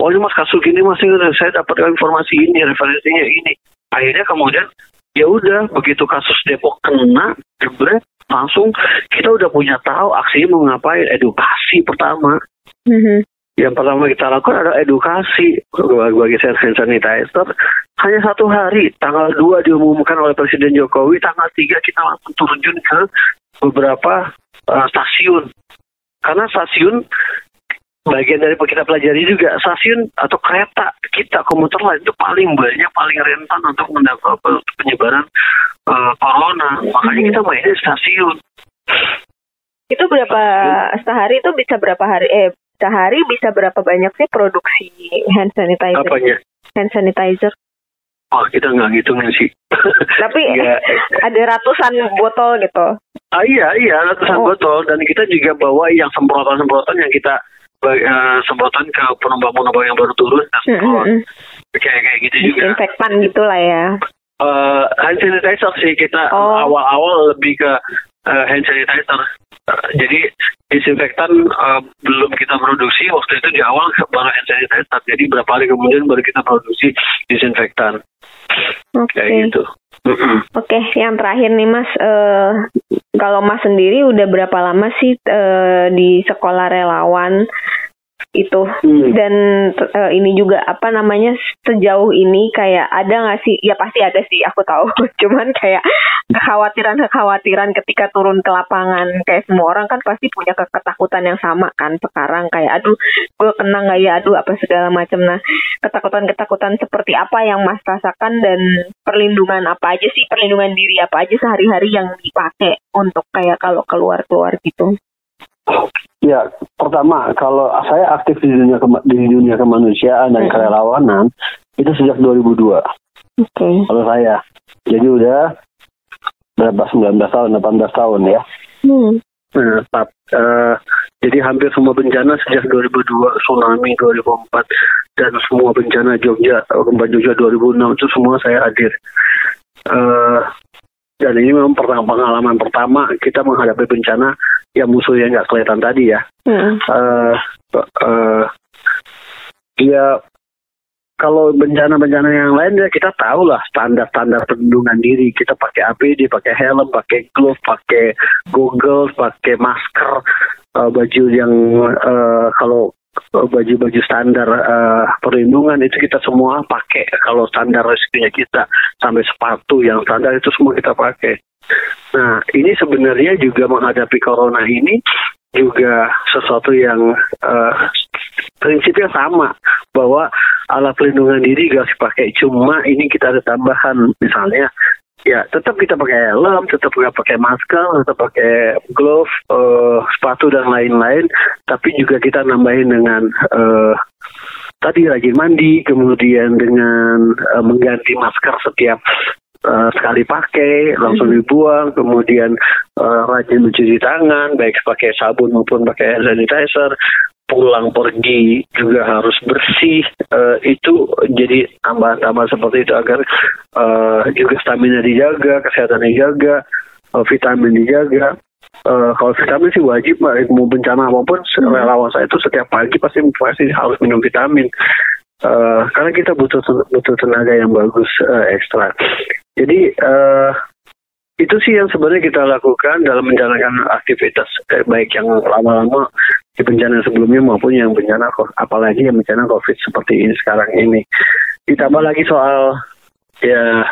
oh ini mas kasus gini mas saya dapat informasi ini referensinya ini akhirnya kemudian ya udah begitu kasus Depok kena jebret langsung kita udah punya tahu aksinya mau ngapain edukasi pertama mm-hmm yang pertama kita lakukan adalah edukasi bagi hand sanitizer. Hanya satu hari, tanggal 2 diumumkan oleh Presiden Jokowi, tanggal 3 kita langsung turun ke beberapa uh, stasiun. Karena stasiun bagian dari kita pelajari juga stasiun atau kereta kita komuter lain itu paling banyak paling rentan untuk mendapat penyebaran uh, corona makanya kita mainnya stasiun itu berapa sehari itu bisa berapa hari eh sehari bisa berapa banyak sih produksi hand sanitizer? Apanya? Hand sanitizer. Oh, kita nggak ngitungin sih. Tapi ya. ada ratusan botol gitu. Ah iya, iya ratusan oh. botol dan kita juga bawa yang semprotan-semprotan yang kita uh, semprotan ke penumpang-penumpang yang baru turun. Mm -hmm. Kayak kayak gitu juga. Infektan gitu lah ya. Uh, hand sanitizer sih kita awal-awal oh. lebih ke uh, hand sanitizer. Uh, jadi disinfektan uh, belum kita produksi waktu itu di awal baru hand sanitizer jadi berapa hari kemudian baru kita produksi disinfektan okay. kayak gitu Oke, okay, yang terakhir nih Mas, uh, kalau Mas sendiri udah berapa lama sih uh, di sekolah relawan? Itu. Hmm. dan uh, ini juga apa namanya sejauh ini kayak ada nggak sih? Ya pasti ada sih aku tahu. Cuman kayak kekhawatiran kekhawatiran ketika turun ke lapangan. Kayak semua orang kan pasti punya ketakutan yang sama kan sekarang. Kayak aduh gue kena nggak ya? Aduh apa segala macam nah ketakutan ketakutan seperti apa yang mas rasakan dan perlindungan apa aja sih? Perlindungan diri apa aja sehari-hari yang dipakai untuk kayak kalau keluar keluar gitu Ya, pertama kalau saya aktif di dunia di dunia kemanusiaan dan hmm. kerelawanan itu sejak 2002. Oke. Okay. Kalau saya, jadi udah berapa 19 tahun, 18 tahun ya. Hmm. Nah, uh, jadi hampir semua bencana sejak 2002, tsunami 2004, dan semua bencana Jogja, gempa Jogja 2006 itu semua saya hadir. Uh, dan ini memang pengalaman pertama kita menghadapi bencana yang musuh yang nggak kelihatan tadi ya. Hmm. Uh, uh, ya kalau bencana-bencana yang lain ya kita tahu lah standar-standar perlindungan diri. Kita pakai APD, pakai helm, pakai glove, pakai goggles, pakai masker, uh, baju yang uh, kalau baju-baju standar uh, perlindungan itu kita semua pakai kalau standar resikonya kita sampai sepatu yang standar itu semua kita pakai. Nah ini sebenarnya juga menghadapi corona ini juga sesuatu yang uh, prinsipnya sama bahwa alat pelindungan diri gak dipakai cuma ini kita ada tambahan misalnya ya tetap kita pakai helm, tetap kita pakai masker, tetap pakai glove, uh, sepatu dan lain-lain, tapi juga kita nambahin dengan uh, tadi rajin mandi, kemudian dengan uh, mengganti masker setiap uh, sekali pakai langsung dibuang, kemudian uh, rajin mencuci tangan, baik pakai sabun maupun pakai hand sanitizer, pulang pergi juga harus bersih uh, itu jadi tambahan-tambahan seperti itu agar uh, juga stamina dijaga kesehatan dijaga uh, vitamin dijaga. Uh, kalau vitamin sih wajib mbak. Mau bencana apa pun relawan saya itu setiap pagi pasti pasti harus minum vitamin. Uh, karena kita butuh butuh tenaga yang bagus uh, ekstra jadi uh, itu sih yang sebenarnya kita lakukan dalam menjalankan aktivitas eh, baik yang lama-lama di bencana sebelumnya maupun yang bencana apalagi yang bencana COVID seperti ini sekarang ini. Ditambah lagi soal ya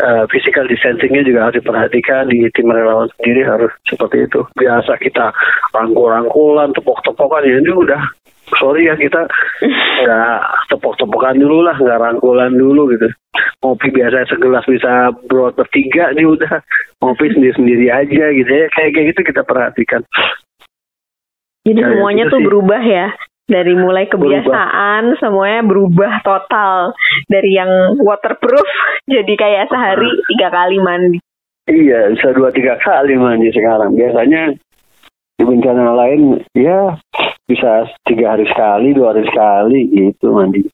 uh, physical distancingnya juga harus diperhatikan di tim relawan sendiri harus seperti itu. Biasa kita rangkul-rangkulan, tepok-tepokan ya ini udah sorry ya kita nggak tepok-tepokan dulu lah, nggak rangkulan dulu gitu. Ngopi biasa segelas bisa buat bertiga nih udah ngopi sendiri-sendiri aja gitu ya. Kayak kayak gitu kita perhatikan. Jadi ya, semuanya tuh sih. berubah ya dari mulai kebiasaan berubah. semuanya berubah total dari yang waterproof jadi kayak sehari tiga kali mandi. Iya bisa dua tiga kali mandi sekarang biasanya di bencana lain ya bisa tiga hari sekali dua hari sekali gitu mandi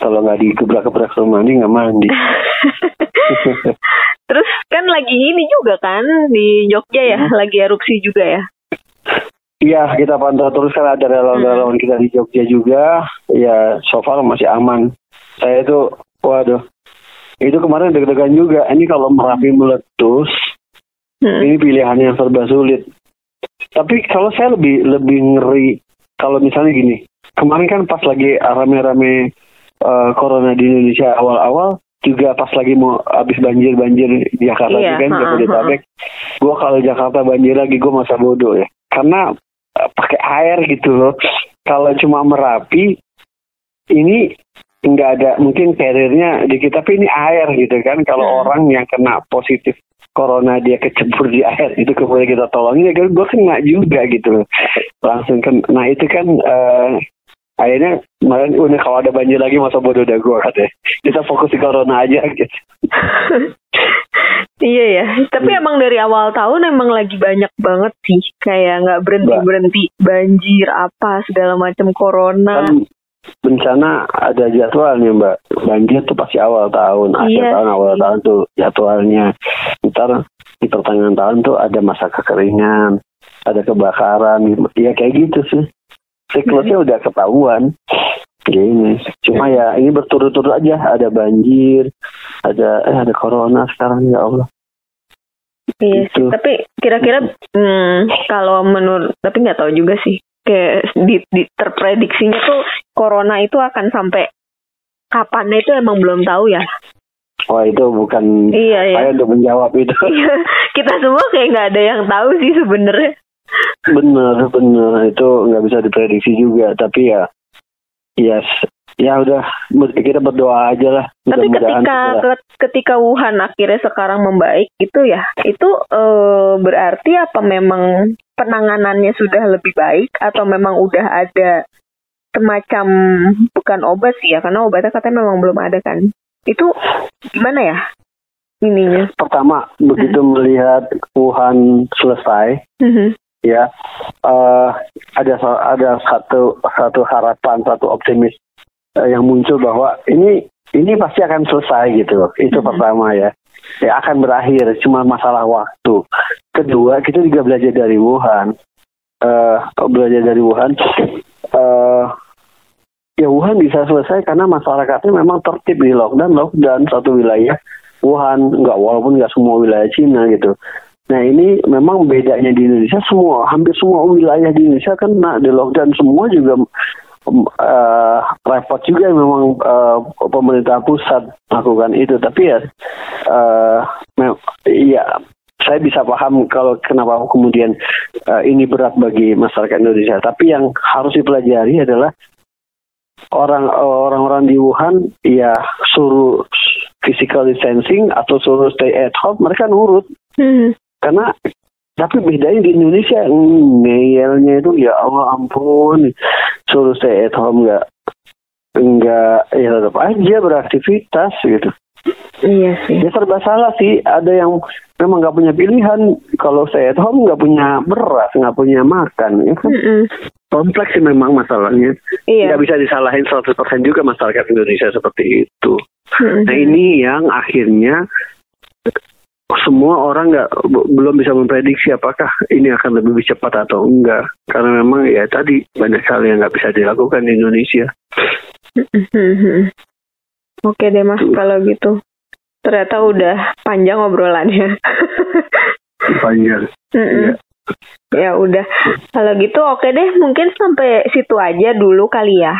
kalau nggak digebrak-gebrak sama mandi nggak mandi terus kan lagi ini juga kan di Jogja ya hmm. lagi erupsi juga ya Iya, kita pantau terus kan ada relawan-relawan hmm. kita di Jogja juga. Ya, so far masih aman. Saya itu, waduh, itu kemarin deg-degan juga. Ini kalau Merapi meletus, hmm. ini pilihan yang serba sulit. Tapi kalau saya lebih lebih ngeri kalau misalnya gini, kemarin kan pas lagi rame-rame uh, corona di Indonesia awal-awal, juga pas lagi mau habis banjir-banjir di Jakarta iya, kan, Jabodetabek. Gue kalau Jakarta banjir lagi gue masa bodoh ya. Karena pakai air gitu loh. Kalau cuma merapi, ini nggak ada mungkin karirnya dikit tapi ini air gitu kan kalau hmm. orang yang kena positif corona dia kecebur di air itu kemudian kita tolongin ya gue kena juga gitu. Loh langsung kan nah itu kan uh, akhirnya kemarin udah kalau ada banjir lagi masa bodoh udah gue katanya kita fokus di corona aja gitu. Iya ya, tapi hmm. emang dari awal tahun emang lagi banyak banget sih, kayak nggak berhenti berhenti banjir apa segala macam corona. Kan bencana ada jadwalnya mbak, banjir tuh pasti awal tahun, akhir iya. tahun awal tahun tuh jadwalnya. Ntar di pertengahan tahun tuh ada masa kekeringan, ada kebakaran, ya kayak gitu sih. Siklusnya hmm. udah ketahuan gini cuma ya ini berturut-turut aja ada banjir ada eh ada corona sekarang ya Allah iya gitu. tapi kira-kira hmm, kalau menurut tapi nggak tahu juga sih kayak di, di terprediksinya tuh corona itu akan sampai kapan itu emang belum tahu ya Wah itu bukan iya, iya. saya untuk menjawab itu. Iya, kita semua kayak nggak ada yang tahu sih sebenarnya. Bener bener itu nggak bisa diprediksi juga tapi ya Yes, ya udah kita berdoa aja lah. Tapi ketika ketika Wuhan akhirnya sekarang membaik itu ya, itu e, berarti apa memang penanganannya sudah lebih baik atau memang udah ada semacam bukan obat sih ya, karena obatnya katanya memang belum ada kan. Itu gimana ya? Ininya. Pertama, begitu hmm. melihat Wuhan selesai, hmm ya uh, ada ada satu satu harapan satu optimis uh, yang muncul bahwa ini ini pasti akan selesai gitu itu mm -hmm. pertama ya ya akan berakhir cuma masalah waktu kedua kita juga belajar dari Wuhan uh, belajar dari Wuhan uh, ya Wuhan bisa selesai karena masyarakatnya memang tertib di lockdown lockdown satu wilayah Wuhan nggak walaupun nggak semua wilayah Cina gitu. Nah ini memang bedanya di Indonesia semua hampir semua wilayah di Indonesia kan nah, di lockdown semua juga uh, repot juga memang uh, pemerintah pusat melakukan itu. Tapi ya uh, ya saya bisa paham kalau kenapa kemudian uh, ini berat bagi masyarakat Indonesia. Tapi yang harus dipelajari adalah orang orang-orang di Wuhan ya suruh physical distancing atau suruh stay at home mereka nurut. Hmm. Karena tapi bedanya di Indonesia ngeyelnya itu ya Allah ampun suruh stay at home nggak enggak ya tetap aja beraktivitas gitu. Iya sih. Ya serba salah sih. Ada yang memang nggak punya pilihan. Kalau saya at home nggak punya beras, nggak punya makan. Ya kan? Mm-mm. Kompleks sih memang masalahnya. Iya. Nggak bisa disalahin 100% juga masyarakat Indonesia seperti itu. Mm-mm. Nah ini yang akhirnya semua orang nggak belum bisa memprediksi apakah ini akan lebih cepat atau enggak. Karena memang ya tadi banyak hal yang nggak bisa dilakukan di Indonesia. Oke deh mas, kalau gitu. Ternyata udah panjang obrolannya. Panjang. Mm-mm. Ya udah. Kalau gitu oke deh, mungkin sampai situ aja dulu kali ya.